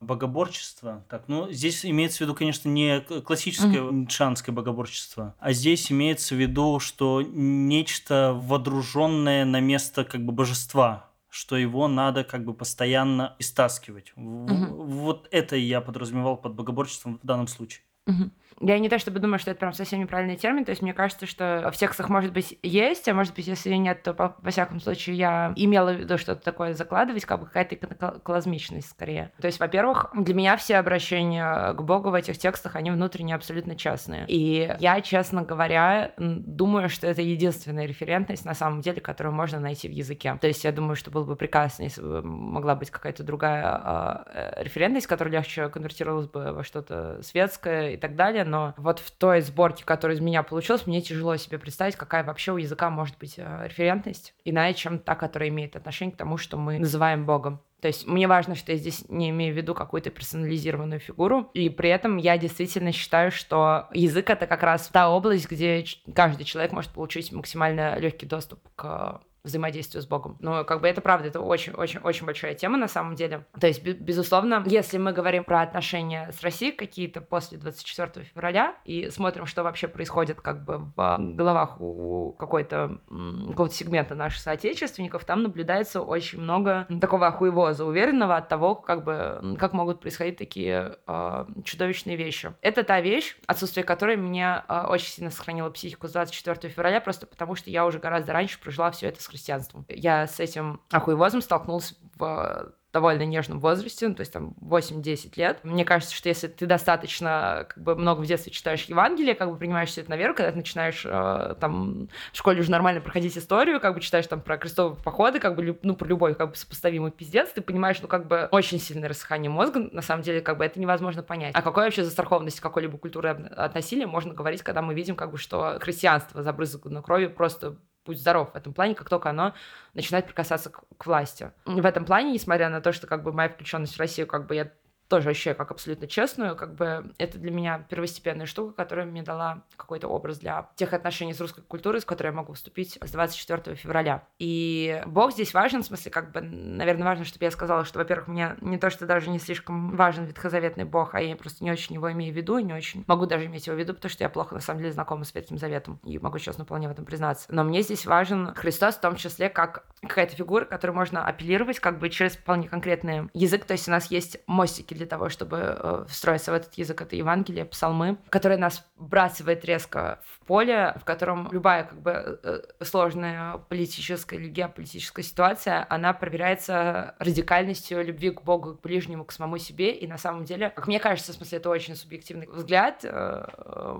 [SPEAKER 3] богоборчество. Так, ну, здесь имеется в виду, конечно, не классическое mm-hmm. ницшанское богоборчество, а здесь имеется в виду, что нечто водруженное на место как бы божества, что его надо как бы постоянно истаскивать. Mm-hmm. Вот это я подразумевал под богоборчеством в данном случае.
[SPEAKER 4] Mm-hmm. Я не то чтобы думаю, что это прям совсем неправильный термин, то есть мне кажется, что в текстах, может быть, есть, а может быть, если нет, то, по, во всяком случае, я имела в виду что-то такое закладывать, как бы какая-то иконокlasмичность скорее. То есть, во-первых, для меня все обращения к Богу в этих текстах, они внутренне абсолютно частные. И я, честно говоря, думаю, что это единственная референтность, на самом деле, которую можно найти в языке. То есть я думаю, что было бы прекрасно, если бы могла быть какая-то другая э, референтность, которая легче конвертировалась бы во что-то светское и так далее, но вот в той сборке, которая из меня получилась, мне тяжело себе представить, какая вообще у языка может быть э, референтность, иначе, чем та, которая имеет отношение к тому, что мы называем Богом. То есть мне важно, что я здесь не имею в виду какую-то персонализированную фигуру, и при этом я действительно считаю, что язык — это как раз та область, где каждый человек может получить максимально легкий доступ к взаимодействию с Богом. Но как бы это правда, это очень-очень-очень большая тема на самом деле. То есть, безусловно, если мы говорим про отношения с Россией какие-то после 24 февраля и смотрим, что вообще происходит как бы в головах у какой-то какого-то сегмента наших соотечественников, там наблюдается очень много такого охуевоза, уверенного от того, как бы, как могут происходить такие э, чудовищные вещи. Это та вещь, отсутствие которой мне э, очень сильно сохранило психику с 24 февраля, просто потому что я уже гораздо раньше прожила все это с христианством. Я с этим охуевозом столкнулась в довольно нежном возрасте, ну, то есть там 8-10 лет. Мне кажется, что если ты достаточно как бы много в детстве читаешь Евангелие, как бы принимаешь все это на веру, когда ты начинаешь э, там в школе уже нормально проходить историю, как бы читаешь там про крестовые походы, как бы ну про любой как бы сопоставимый пиздец, ты понимаешь, ну как бы очень сильное рассыхание мозга, на самом деле как бы это невозможно понять. А какой вообще застрахованности какой-либо культуры от насилия можно говорить, когда мы видим как бы, что христианство забрызгано кровью просто будь здоров в этом плане, как только оно начинает прикасаться к, к власти. В этом плане, несмотря на то, что как бы моя включенность в Россию, как бы я тоже ощущаю как абсолютно честную, как бы это для меня первостепенная штука, которая мне дала какой-то образ для тех отношений с русской культурой, с которой я могу вступить с 24 февраля. И Бог здесь важен, в смысле, как бы, наверное, важно, чтобы я сказала, что, во-первых, мне не то, что даже не слишком важен ветхозаветный Бог, а я просто не очень его имею в виду, не очень могу даже иметь его в виду, потому что я плохо, на самом деле, знакома с Ветхим Заветом, и могу честно вполне в этом признаться. Но мне здесь важен Христос в том числе как какая-то фигура, которой можно апеллировать как бы через вполне конкретный язык, то есть у нас есть мостики для того, чтобы э, встроиться в этот язык. Это Евангелие, псалмы, которые нас бросает резко в поле, в котором любая как бы э, сложная политическая или геополитическая ситуация, она проверяется радикальностью любви к Богу, к ближнему, к самому себе. И на самом деле, как мне кажется, в смысле, это очень субъективный взгляд,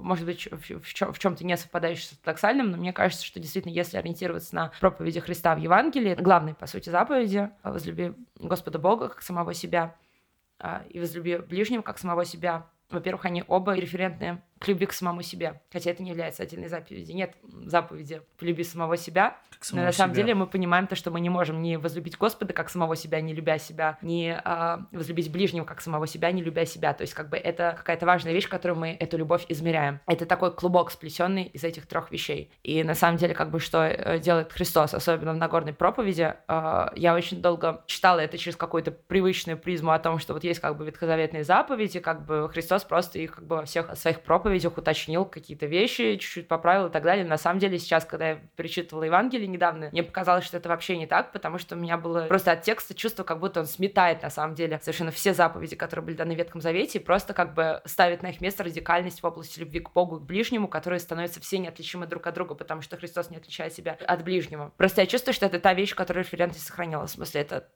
[SPEAKER 4] может быть, в, чем, в чем-то не совпадающий с ортодоксальным, но мне кажется, что действительно, если ориентироваться на проповеди Христа в Евангелии, главной, по сути, заповеди «возлюби Господа Бога как самого себя» и «возлюби ближнего как самого себя», во-первых, они оба референтные к любви к самому себе. Хотя это не является отдельной заповедью. Нет заповеди «полюби самого себя». Но на самом себя. деле мы понимаем то, что мы не можем не возлюбить Господа как самого себя, не любя себя, не а, возлюбить ближнего как самого себя, не любя себя. То есть как бы это какая-то важная вещь, которую мы эту любовь измеряем. Это такой клубок, сплетенный из этих трех вещей. И на самом деле как бы что э, делает Христос, особенно в Нагорной проповеди, а, я очень долго читала это через какую-то привычную призму о том, что вот есть как бы ветхозаветные заповеди, как бы Христос просто их как бы во всех своих проповедях уточнил какие-то вещи, чуть-чуть поправил и так далее. На самом деле сейчас, когда я перечитывала Евангелие недавно, мне показалось, что это вообще не так, потому что у меня было просто от текста чувство, как будто он сметает на самом деле совершенно все заповеди, которые были даны в Ветхом Завете, и просто как бы ставит на их место радикальность в области любви к Богу и к ближнему, которые становятся все неотличимы друг от друга, потому что Христос не отличает себя от ближнего. Просто я чувствую, что это та вещь, которая референтность сохранила. В смысле, это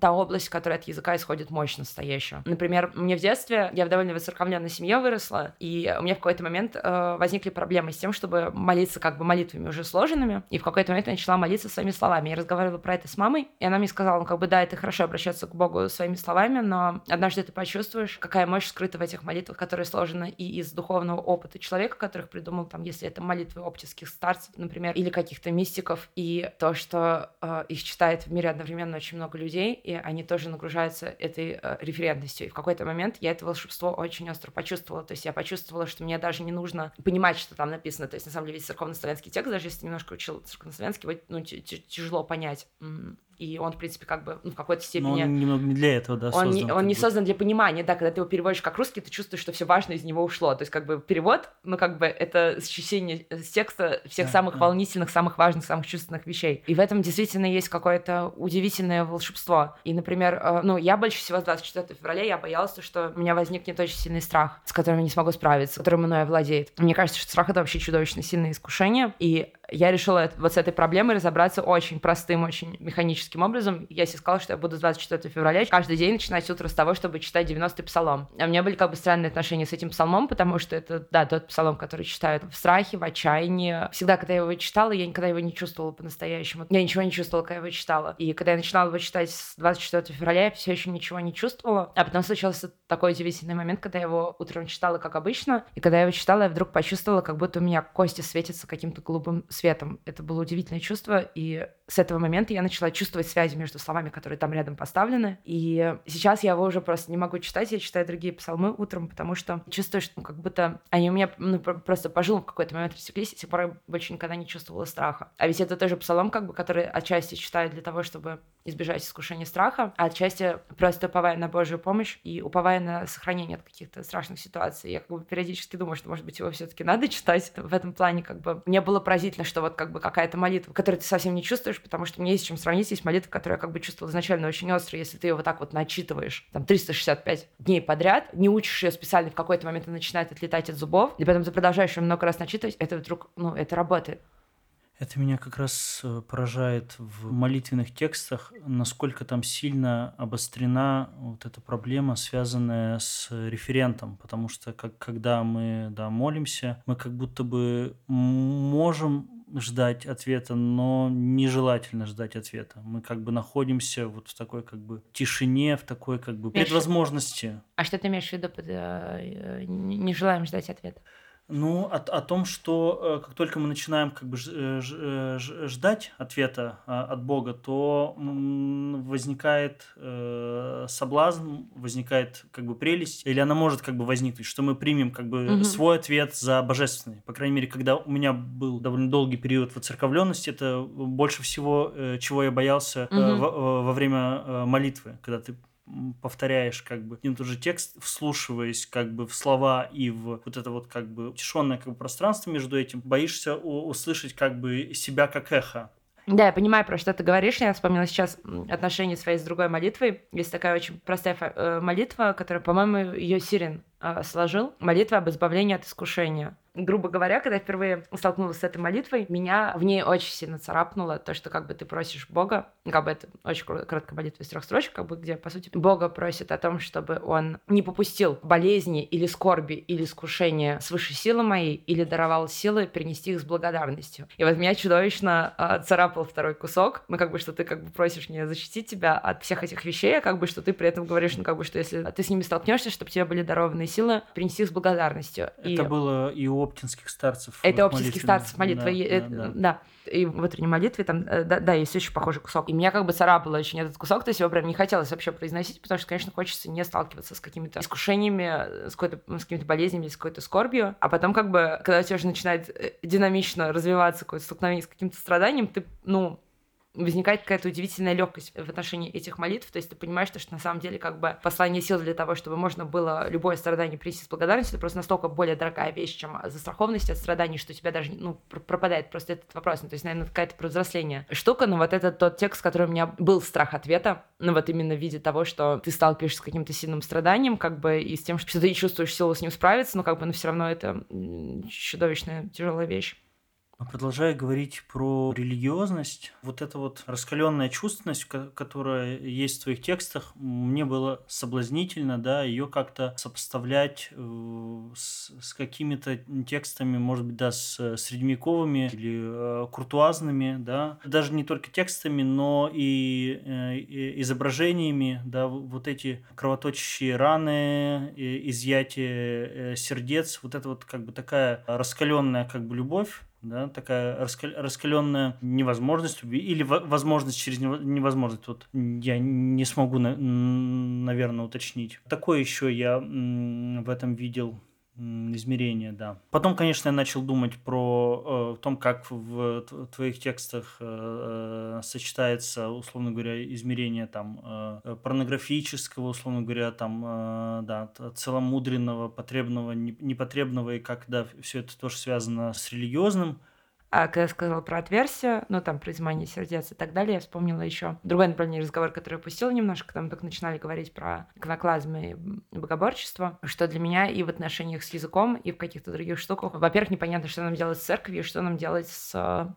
[SPEAKER 4] та область, которая от языка исходит мощь настоящая. Например, мне в детстве, я в довольно воцерковленной семье выросла, и у меня в какой-то момент э, возникли проблемы с тем, чтобы молиться как бы молитвами уже сложенными, и в какой-то момент я начала молиться своими словами. Я разговаривала про это с мамой, и она мне сказала, ну как бы да, это хорошо обращаться к Богу своими словами, но однажды ты почувствуешь, какая мощь скрыта в этих молитвах, которые сложены и из духовного опыта человека, которых придумал, там, если это молитвы оптических старцев, например, или каких-то мистиков, и то, что э, их читает в мире одновременно очень много людей, людей, и они тоже нагружаются этой э, референтностью. И в какой-то момент я это волшебство очень остро почувствовала. То есть я почувствовала, что мне даже не нужно понимать, что там написано. То есть, на самом деле, весь церковно-славянский текст, даже если немножко учил церковно-славянский, ну, тяжело понять и он, в принципе, как бы ну, в какой-то степени... Но
[SPEAKER 3] он немного не для этого, да,
[SPEAKER 4] Он,
[SPEAKER 3] создан,
[SPEAKER 4] не, он не создан для понимания, да, когда ты его переводишь как русский, ты чувствуешь, что все важное из него ушло. То есть, как бы, перевод, ну, как бы, это счищение с текста всех да, самых да. волнительных, самых важных, самых чувственных вещей. И в этом действительно есть какое-то удивительное волшебство. И, например, э, ну, я больше всего с 24 февраля я боялась, что у меня возникнет очень сильный страх, с которым я не смогу справиться, которым мной владеет. Мне кажется, что страх — это вообще чудовищно сильное искушение, и я решила вот с этой проблемой разобраться очень простым, очень механическим образом. Я себе сказала, что я буду 24 февраля каждый день начинать утро с того, чтобы читать 90-й псалом. А у меня были как бы странные отношения с этим псалмом, потому что это, да, тот псалом, который читают в страхе, в отчаянии. Всегда, когда я его читала, я никогда его не чувствовала по-настоящему. Я ничего не чувствовала, когда я его читала. И когда я начинала его читать с 24 февраля, я все еще ничего не чувствовала. А потом случился такой удивительный момент, когда я его утром читала, как обычно. И когда я его читала, я вдруг почувствовала, как будто у меня кости светятся каким-то голубым светом. Это было удивительное чувство, и с этого момента я начала чувствовать связи между словами, которые там рядом поставлены. И сейчас я его уже просто не могу читать, я читаю другие псалмы утром, потому что чувствую, что как будто они у меня ну, просто по жилам в какой-то момент растеклись, и с тех пор я больше никогда не чувствовала страха. А ведь это тоже псалом, как бы, который отчасти читаю для того, чтобы избежать искушения страха, а отчасти просто уповая на Божью помощь и уповая на сохранение от каких-то страшных ситуаций. Я как бы периодически думаю, что, может быть, его все таки надо читать. В этом плане как бы мне было поразительно, что вот как бы какая-то молитва, которую ты совсем не чувствуешь, потому что мне есть чем сравнить. Есть молитва, которую я как бы чувствовала изначально очень остро, если ты ее вот так вот начитываешь, там, 365 дней подряд, не учишь ее специально, в какой-то момент она начинает отлетать от зубов, и потом ты продолжаешь ее много раз начитывать, это вдруг, ну, это работает.
[SPEAKER 3] Это меня как раз э, поражает в молитвенных текстах, насколько там сильно обострена вот эта проблема, связанная с референтом, потому что как, когда мы да, молимся, мы как будто бы можем ждать ответа, но нежелательно ждать ответа. Мы как бы находимся вот в такой как бы тишине, в такой как бы предвозможности.
[SPEAKER 4] А что ты имеешь в виду под э, не желаем ждать ответа?
[SPEAKER 3] Ну, о, о том, что э, как только мы начинаем как бы э, э, ждать ответа а, от Бога, то возникает э, соблазн, возникает как бы прелесть, или она может как бы возникнуть, что мы примем как бы угу. свой ответ за божественный. По крайней мере, когда у меня был довольно долгий период воцерковленности, это больше всего, чего я боялся угу. во, во время молитвы, когда ты повторяешь как бы один и тот же текст, вслушиваясь как бы в слова и в вот это вот как бы утешенное как бы пространство между этим, боишься услышать как бы себя как эхо.
[SPEAKER 4] Да, я понимаю, про что ты говоришь. Я вспомнила сейчас отношения свои с другой молитвой. Есть такая очень простая э, молитва, которая, по-моему, ее Сирин сложил. Молитва об избавлении от искушения грубо говоря, когда я впервые столкнулась с этой молитвой, меня в ней очень сильно царапнуло то, что как бы ты просишь Бога, как бы это очень короткая молитва из трех строчек, как бы где, по сути, Бога просит о том, чтобы он не попустил болезни или скорби или искушения свыше силы моей, или даровал силы перенести их с благодарностью. И вот меня чудовищно э, царапал второй кусок, ну как бы, что ты как бы просишь мне защитить тебя от всех этих вещей, а как бы, что ты при этом говоришь, ну как бы, что если ты с ними столкнешься, чтобы тебе были дарованы силы, принести их с благодарностью.
[SPEAKER 3] Это и... было и у оптинских старцев.
[SPEAKER 4] Это оптинских старцев молитва. Да, это, да, да. да. И в утренней молитве там, э, да, да, есть очень похожий кусок. И меня как бы царапало очень этот кусок, то есть его прям не хотелось вообще произносить, потому что, конечно, хочется не сталкиваться с какими-то искушениями, с, какой-то, с какими-то болезнями, с какой-то скорбью. А потом как бы, когда у тебя уже начинает э, динамично развиваться какое-то столкновение с каким-то страданием, ты, ну, возникает какая-то удивительная легкость в отношении этих молитв. То есть ты понимаешь, что, на самом деле как бы послание сил для того, чтобы можно было любое страдание принести с благодарностью, это просто настолько более дорогая вещь, чем застрахованность от страданий, что у тебя даже ну, пропадает просто этот вопрос. Ну, то есть, наверное, какая-то взросление штука, но вот это тот текст, который у меня был страх ответа, ну вот именно в виде того, что ты сталкиваешься с каким-то сильным страданием, как бы, и с тем, что ты чувствуешь силу с ним справиться, но как бы, но все равно это чудовищная, тяжелая вещь.
[SPEAKER 3] Продолжая говорить про религиозность, вот эта вот раскаленная чувственность, которая есть в твоих текстах, мне было соблазнительно, да, ее как-то сопоставлять э, с, с какими-то текстами, может быть, да, с средневековыми или э, куртуазными, да, даже не только текстами, но и, э, и изображениями, да, вот эти кровоточащие раны, изъятие сердец, вот это вот как бы такая раскаленная как бы любовь, да, такая раскаленная невозможность или возможность через невозможность. Вот я не смогу, наверное, уточнить. Такое еще я в этом видел измерения, да. Потом, конечно, я начал думать про э, том, как в твоих текстах э, э, сочетается, условно говоря, измерение там э, порнографического, условно говоря, там, э, да, целомудренного, потребного, непотребного, и как, да, все это тоже связано с религиозным.
[SPEAKER 4] А когда я сказала про отверстие, ну, там, про изымание сердец и так далее, я вспомнила еще другой направление разговор, который я пустила немножко, мы только начинали говорить про иконоклазм и богоборчество, что для меня и в отношениях с языком, и в каких-то других штуках, во-первых, непонятно, что нам делать с церковью, что нам делать с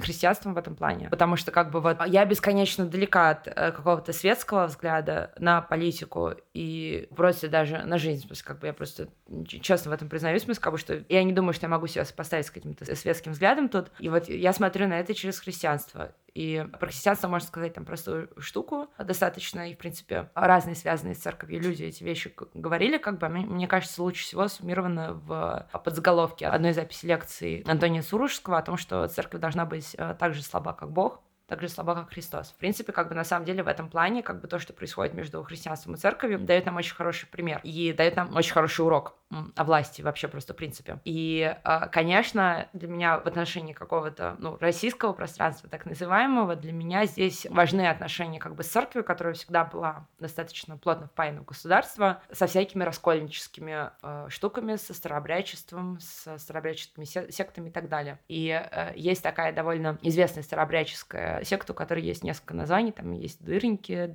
[SPEAKER 4] христианством в этом плане. Потому что как бы вот я бесконечно далека от э, какого-то светского взгляда на политику и просто даже на жизнь. То есть как бы я просто честно в этом признаюсь, смысл, как бы, что я не думаю, что я могу себя поставить с каким-то светским взглядом тут. И вот я смотрю на это через христианство. И про христианство можно сказать там простую штуку достаточно, и, в принципе, разные связанные с церковью люди эти вещи говорили, как бы, мне кажется, лучше всего суммировано в подзаголовке одной записи лекции Антония Суружского о том, что церковь должна быть э, так же слаба, как Бог, так же слаба, как Христос. В принципе, как бы на самом деле в этом плане, как бы то, что происходит между христианством и церковью, дает нам очень хороший пример и дает нам очень хороший урок о власти вообще просто в принципе. И, а, конечно, для меня в отношении какого-то ну, российского пространства, так называемого, для меня здесь важны отношения как бы с церковью, которая всегда была достаточно плотно впаяна в государство, со всякими раскольническими э, штуками, со старообрядчеством, со старообрядческими сектами и так далее. И э, есть такая довольно известная старообрядческая секта, у которой есть несколько названий, там есть дырники,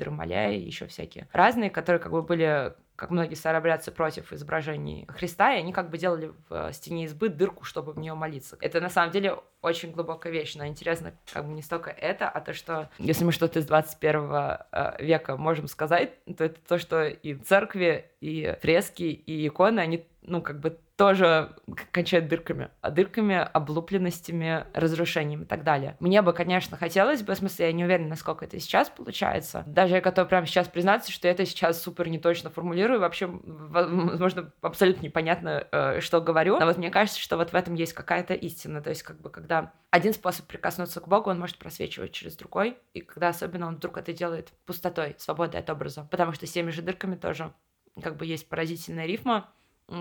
[SPEAKER 4] и еще всякие разные, которые как бы были как многие старообрядцы против изображений Христа, и они как бы делали в стене избы дырку, чтобы в нее молиться. Это на самом деле очень глубокая вещь, но интересно как бы не столько это, а то, что если мы что-то из 21 э, века можем сказать, то это то, что и церкви, и фрески, и иконы, они ну, как бы тоже кончает дырками. А дырками, облупленностями, разрушениями и так далее. Мне бы, конечно, хотелось бы, в смысле, я не уверена, насколько это сейчас получается. Даже я готова прямо сейчас признаться, что я это сейчас супер неточно формулирую, вообще, возможно, абсолютно непонятно, э, что говорю. Но вот мне кажется, что вот в этом есть какая-то истина. То есть, как бы, когда один способ прикоснуться к Богу, он может просвечивать через другой, и когда особенно он вдруг это делает пустотой, свободой от образа. Потому что с теми же дырками тоже как бы есть поразительная рифма,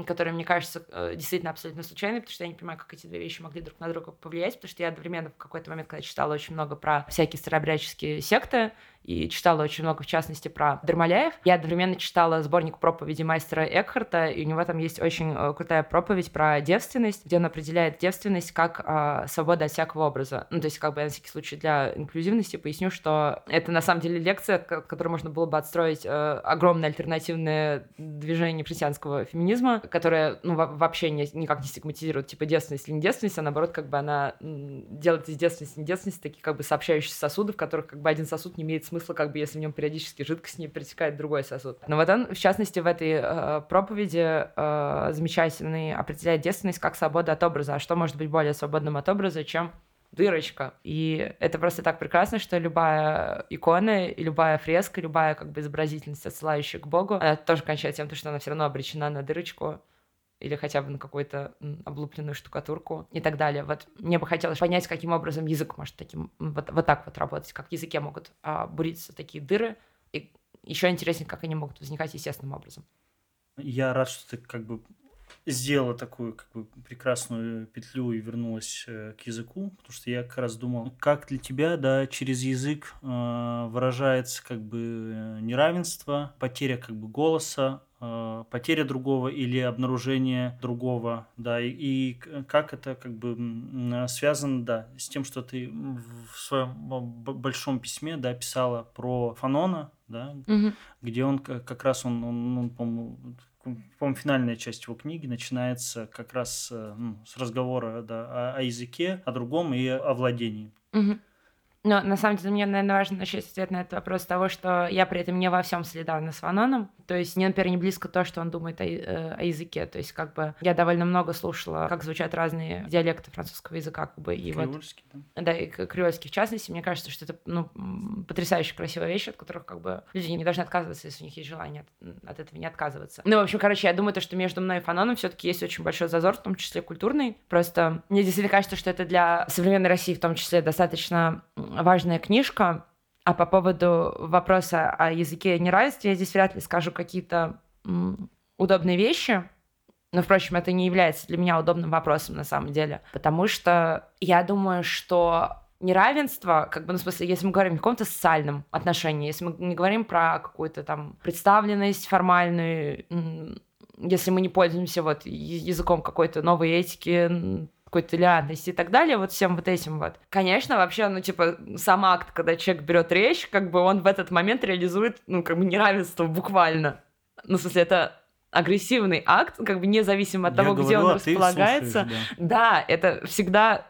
[SPEAKER 4] которая, мне кажется, э, действительно абсолютно случайной, потому что я не понимаю, как эти две вещи могли друг на друга повлиять, потому что я одновременно в какой-то момент, когда читала очень много про всякие старообрядческие секты, и читала очень много, в частности, про Дармаляев. Я одновременно читала сборник проповеди мастера Экхарта, и у него там есть очень э, крутая проповедь про девственность, где он определяет девственность как э, свобода от всякого образа. Ну, то есть, как бы я на всякий случай для инклюзивности поясню, что это на самом деле лекция, которую можно было бы отстроить э, огромное альтернативное движение христианского феминизма, которое, ну, вообще не, никак не стигматизирует, типа, девственность или не девственность, а наоборот, как бы она делает из девственности и недевственности такие, как бы, сообщающиеся сосуды, в которых, как бы, один сосуд не имеет смысла, как бы, если в нем периодически жидкость не перетекает в другой сосуд. Но вот он, в частности, в этой э, проповеди э, замечательный определяет девственность как свобода от образа. А что может быть более свободным от образа, чем дырочка. И это просто так прекрасно, что любая икона, и любая фреска, любая как бы изобразительность, отсылающая к Богу, она тоже кончается тем, что она все равно обречена на дырочку или хотя бы на какую-то облупленную штукатурку и так далее. Вот мне бы хотелось понять, каким образом язык может таким вот, вот так вот работать, как в языке могут а, буриться такие дыры, и еще интереснее, как они могут возникать естественным образом.
[SPEAKER 3] Я рад, что ты как бы сделала такую как бы прекрасную петлю и вернулась э, к языку, потому что я как раз думал, как для тебя, да, через язык э, выражается как бы э, неравенство, потеря как бы голоса, потеря другого или обнаружение другого, да, и, и как это как бы связано, да, с тем, что ты в своем большом письме, да, писала про Фанона, да, угу. где он как раз он, он, он по-моему, по-моему, финальная часть его книги начинается как раз э, ну, с разговора да, о, о языке, о другом и о владении.
[SPEAKER 4] Угу. Но на самом деле мне, наверное, важно начать ответ на этот вопрос того, что я при этом не во всем солидарна с Ваноном. То есть мне, например, не близко то, что он думает о, э, о языке. То есть как бы я довольно много слушала, как звучат разные диалекты французского языка. Как бы, и
[SPEAKER 3] Креольский,
[SPEAKER 4] вот, да? Да, и креольский в частности. Мне кажется, что это ну, потрясающе красивая вещь, от которых как бы люди не должны отказываться, если у них есть желание от, от этого не отказываться. Ну, в общем, короче, я думаю, то, что между мной и Фаноном все таки есть очень большой зазор, в том числе культурный. Просто мне действительно кажется, что это для современной России в том числе достаточно важная книжка. А по поводу вопроса о языке и неравенстве я здесь вряд ли скажу какие-то удобные вещи. Но, впрочем, это не является для меня удобным вопросом на самом деле. Потому что я думаю, что неравенство, как бы, ну, в смысле, если мы говорим о каком-то социальном отношении, если мы не говорим про какую-то там представленность формальную, если мы не пользуемся вот языком какой-то новой этики, какой-то толерантности и так далее, вот всем вот этим вот. Конечно, вообще, ну, типа, сам акт, когда человек берет речь, как бы он в этот момент реализует, ну, как бы неравенство буквально. Ну, в смысле, это агрессивный акт, как бы независимо от Я того, говорю, где он а располагается. Слушаешь, да. да, это всегда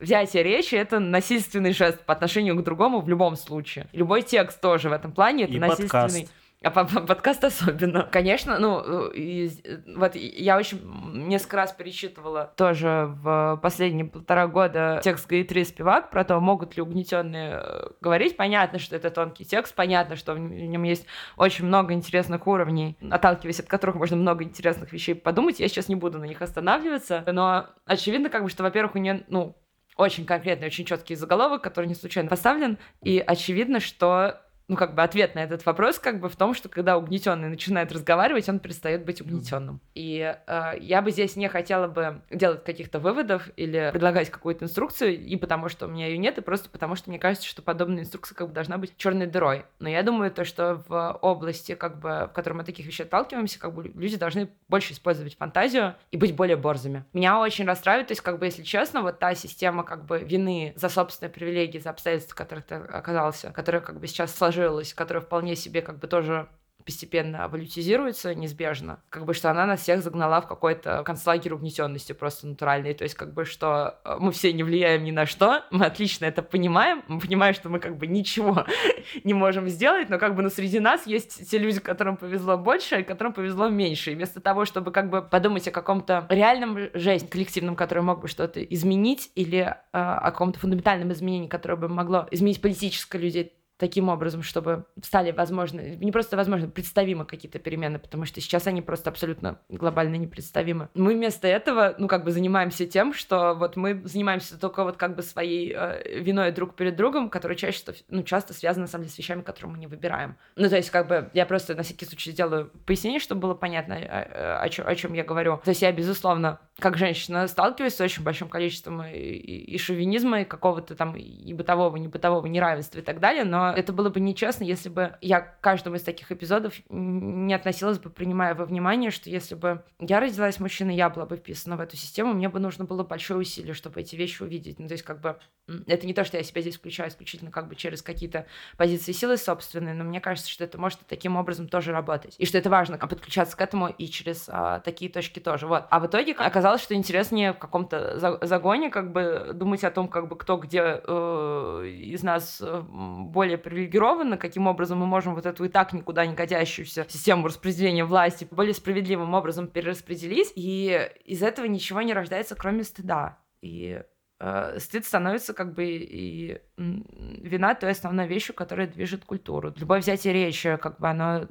[SPEAKER 4] взятие речи — это насильственный жест по отношению к другому в любом случае. Любой текст тоже в этом плане — это и насильственный... Подкаст. А подкаст особенно. Конечно, ну, и, вот я очень несколько раз перечитывала тоже в последние полтора года текст Гаитри Спивак про то, могут ли угнетенные э, говорить. Понятно, что это тонкий текст, понятно, что в нем есть очень много интересных уровней, отталкиваясь от которых можно много интересных вещей подумать. Я сейчас не буду на них останавливаться, но очевидно, как бы, что, во-первых, у нее, ну, очень конкретный, очень четкий заголовок, который не случайно поставлен, и очевидно, что ну, как бы ответ на этот вопрос как бы в том, что когда угнетенный начинает разговаривать, он перестает быть угнетенным. И э, я бы здесь не хотела бы делать каких-то выводов или предлагать какую-то инструкцию, и потому что у меня ее нет, и просто потому что мне кажется, что подобная инструкция как бы должна быть черной дырой. Но я думаю, то, что в области, как бы, в которой мы таких вещей отталкиваемся, как бы люди должны больше использовать фантазию и быть более борзыми. Меня очень расстраивает, то есть, как бы, если честно, вот та система как бы вины за собственные привилегии, за обстоятельства, в которых ты оказался, которая как бы сейчас сложилась сложилась, которая вполне себе как бы тоже постепенно валютизируется неизбежно, как бы что она нас всех загнала в какой-то концлагерь угнетенности просто натуральный, то есть как бы что э, мы все не влияем ни на что, мы отлично это понимаем, мы понимаем, что мы как бы ничего не можем сделать, но как бы ну, среди нас есть те люди, которым повезло больше, и которым повезло меньше, и вместо того, чтобы как бы подумать о каком-то реальном жесте коллективном, который мог бы что-то изменить, или э, о каком-то фундаментальном изменении, которое бы могло изменить политическое людей, таким образом, чтобы стали возможны, не просто возможно, представимы какие-то перемены, потому что сейчас они просто абсолютно глобально непредставимы. Мы вместо этого, ну, как бы занимаемся тем, что вот мы занимаемся только вот как бы своей э, виной друг перед другом, которая чаще, ну, часто связана, на самом деле, с вещами, которые мы не выбираем. Ну, то есть, как бы, я просто на всякий случай сделаю пояснение, чтобы было понятно, о, о, чем, о чем я говорю. То есть я, безусловно, как женщина сталкиваюсь с очень большим количеством и, и, и шовинизма, и какого-то там и бытового, и не бытового неравенства и так далее, но что это было бы нечестно, если бы я к каждому из таких эпизодов не относилась бы, принимая во внимание, что если бы я родилась мужчиной, я была бы вписана в эту систему, мне бы нужно было большое усилие, чтобы эти вещи увидеть. Ну, то есть, как бы, это не то, что я себя здесь включаю исключительно как бы через какие-то позиции силы собственные, но мне кажется, что это может таким образом тоже работать. И что это важно подключаться к этому и через а, такие точки тоже. Вот. А в итоге оказалось, что интереснее в каком-то загоне как бы думать о том, как бы кто где э, из нас э, более привилегирован, каким образом мы можем вот эту и так никуда не годящуюся систему распределения власти более справедливым образом перераспределить. И из этого ничего не рождается, кроме стыда. И э, стыд становится как бы и вина той основной вещью, которая движет культуру. Любое взятие речи, как бы оно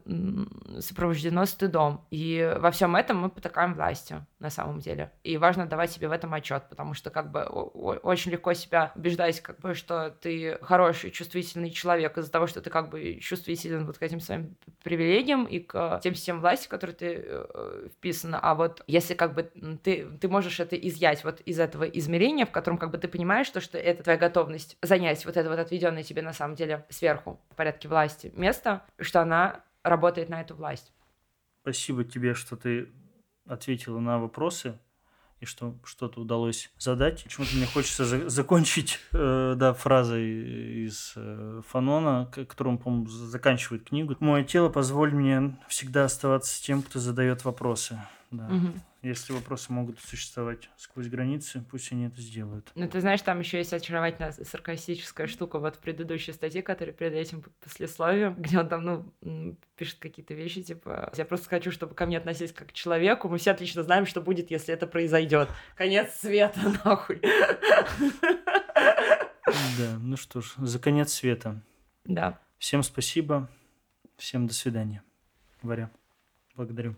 [SPEAKER 4] сопровождено стыдом. И во всем этом мы потакаем властью на самом деле. И важно давать себе в этом отчет, потому что как бы очень легко себя убеждать, как бы, что ты хороший, чувствительный человек из-за того, что ты как бы чувствителен вот к этим своим привилегиям и к тем системам власти, которые ты э, вписана. А вот если как бы ты, ты можешь это изъять вот из этого измерения, в котором как бы ты понимаешь, то, что это твоя готовность занять вот это вот отведенное тебе на самом деле сверху в порядке власти место, что она работает на эту власть.
[SPEAKER 3] Спасибо тебе, что ты ответила на вопросы и что что-то удалось задать. Почему-то мне хочется за- закончить э, да, фразой из э, Фанона, которым, по-моему, заканчивает книгу. «Мое тело, позволь мне всегда оставаться тем, кто задает вопросы». Да.
[SPEAKER 4] Угу.
[SPEAKER 3] Если вопросы могут существовать сквозь границы, пусть они это сделают.
[SPEAKER 4] Ну, ты знаешь, там еще есть очаровательная саркастическая штука вот в предыдущей статье, которая перед этим послесловием, где он там, ну, пишет какие-то вещи, типа, я просто хочу, чтобы ко мне относились как к человеку, мы все отлично знаем, что будет, если это произойдет. Конец света, нахуй.
[SPEAKER 3] Да, ну что ж, за конец света.
[SPEAKER 4] Да.
[SPEAKER 3] Всем спасибо, всем до свидания. Варя, благодарю.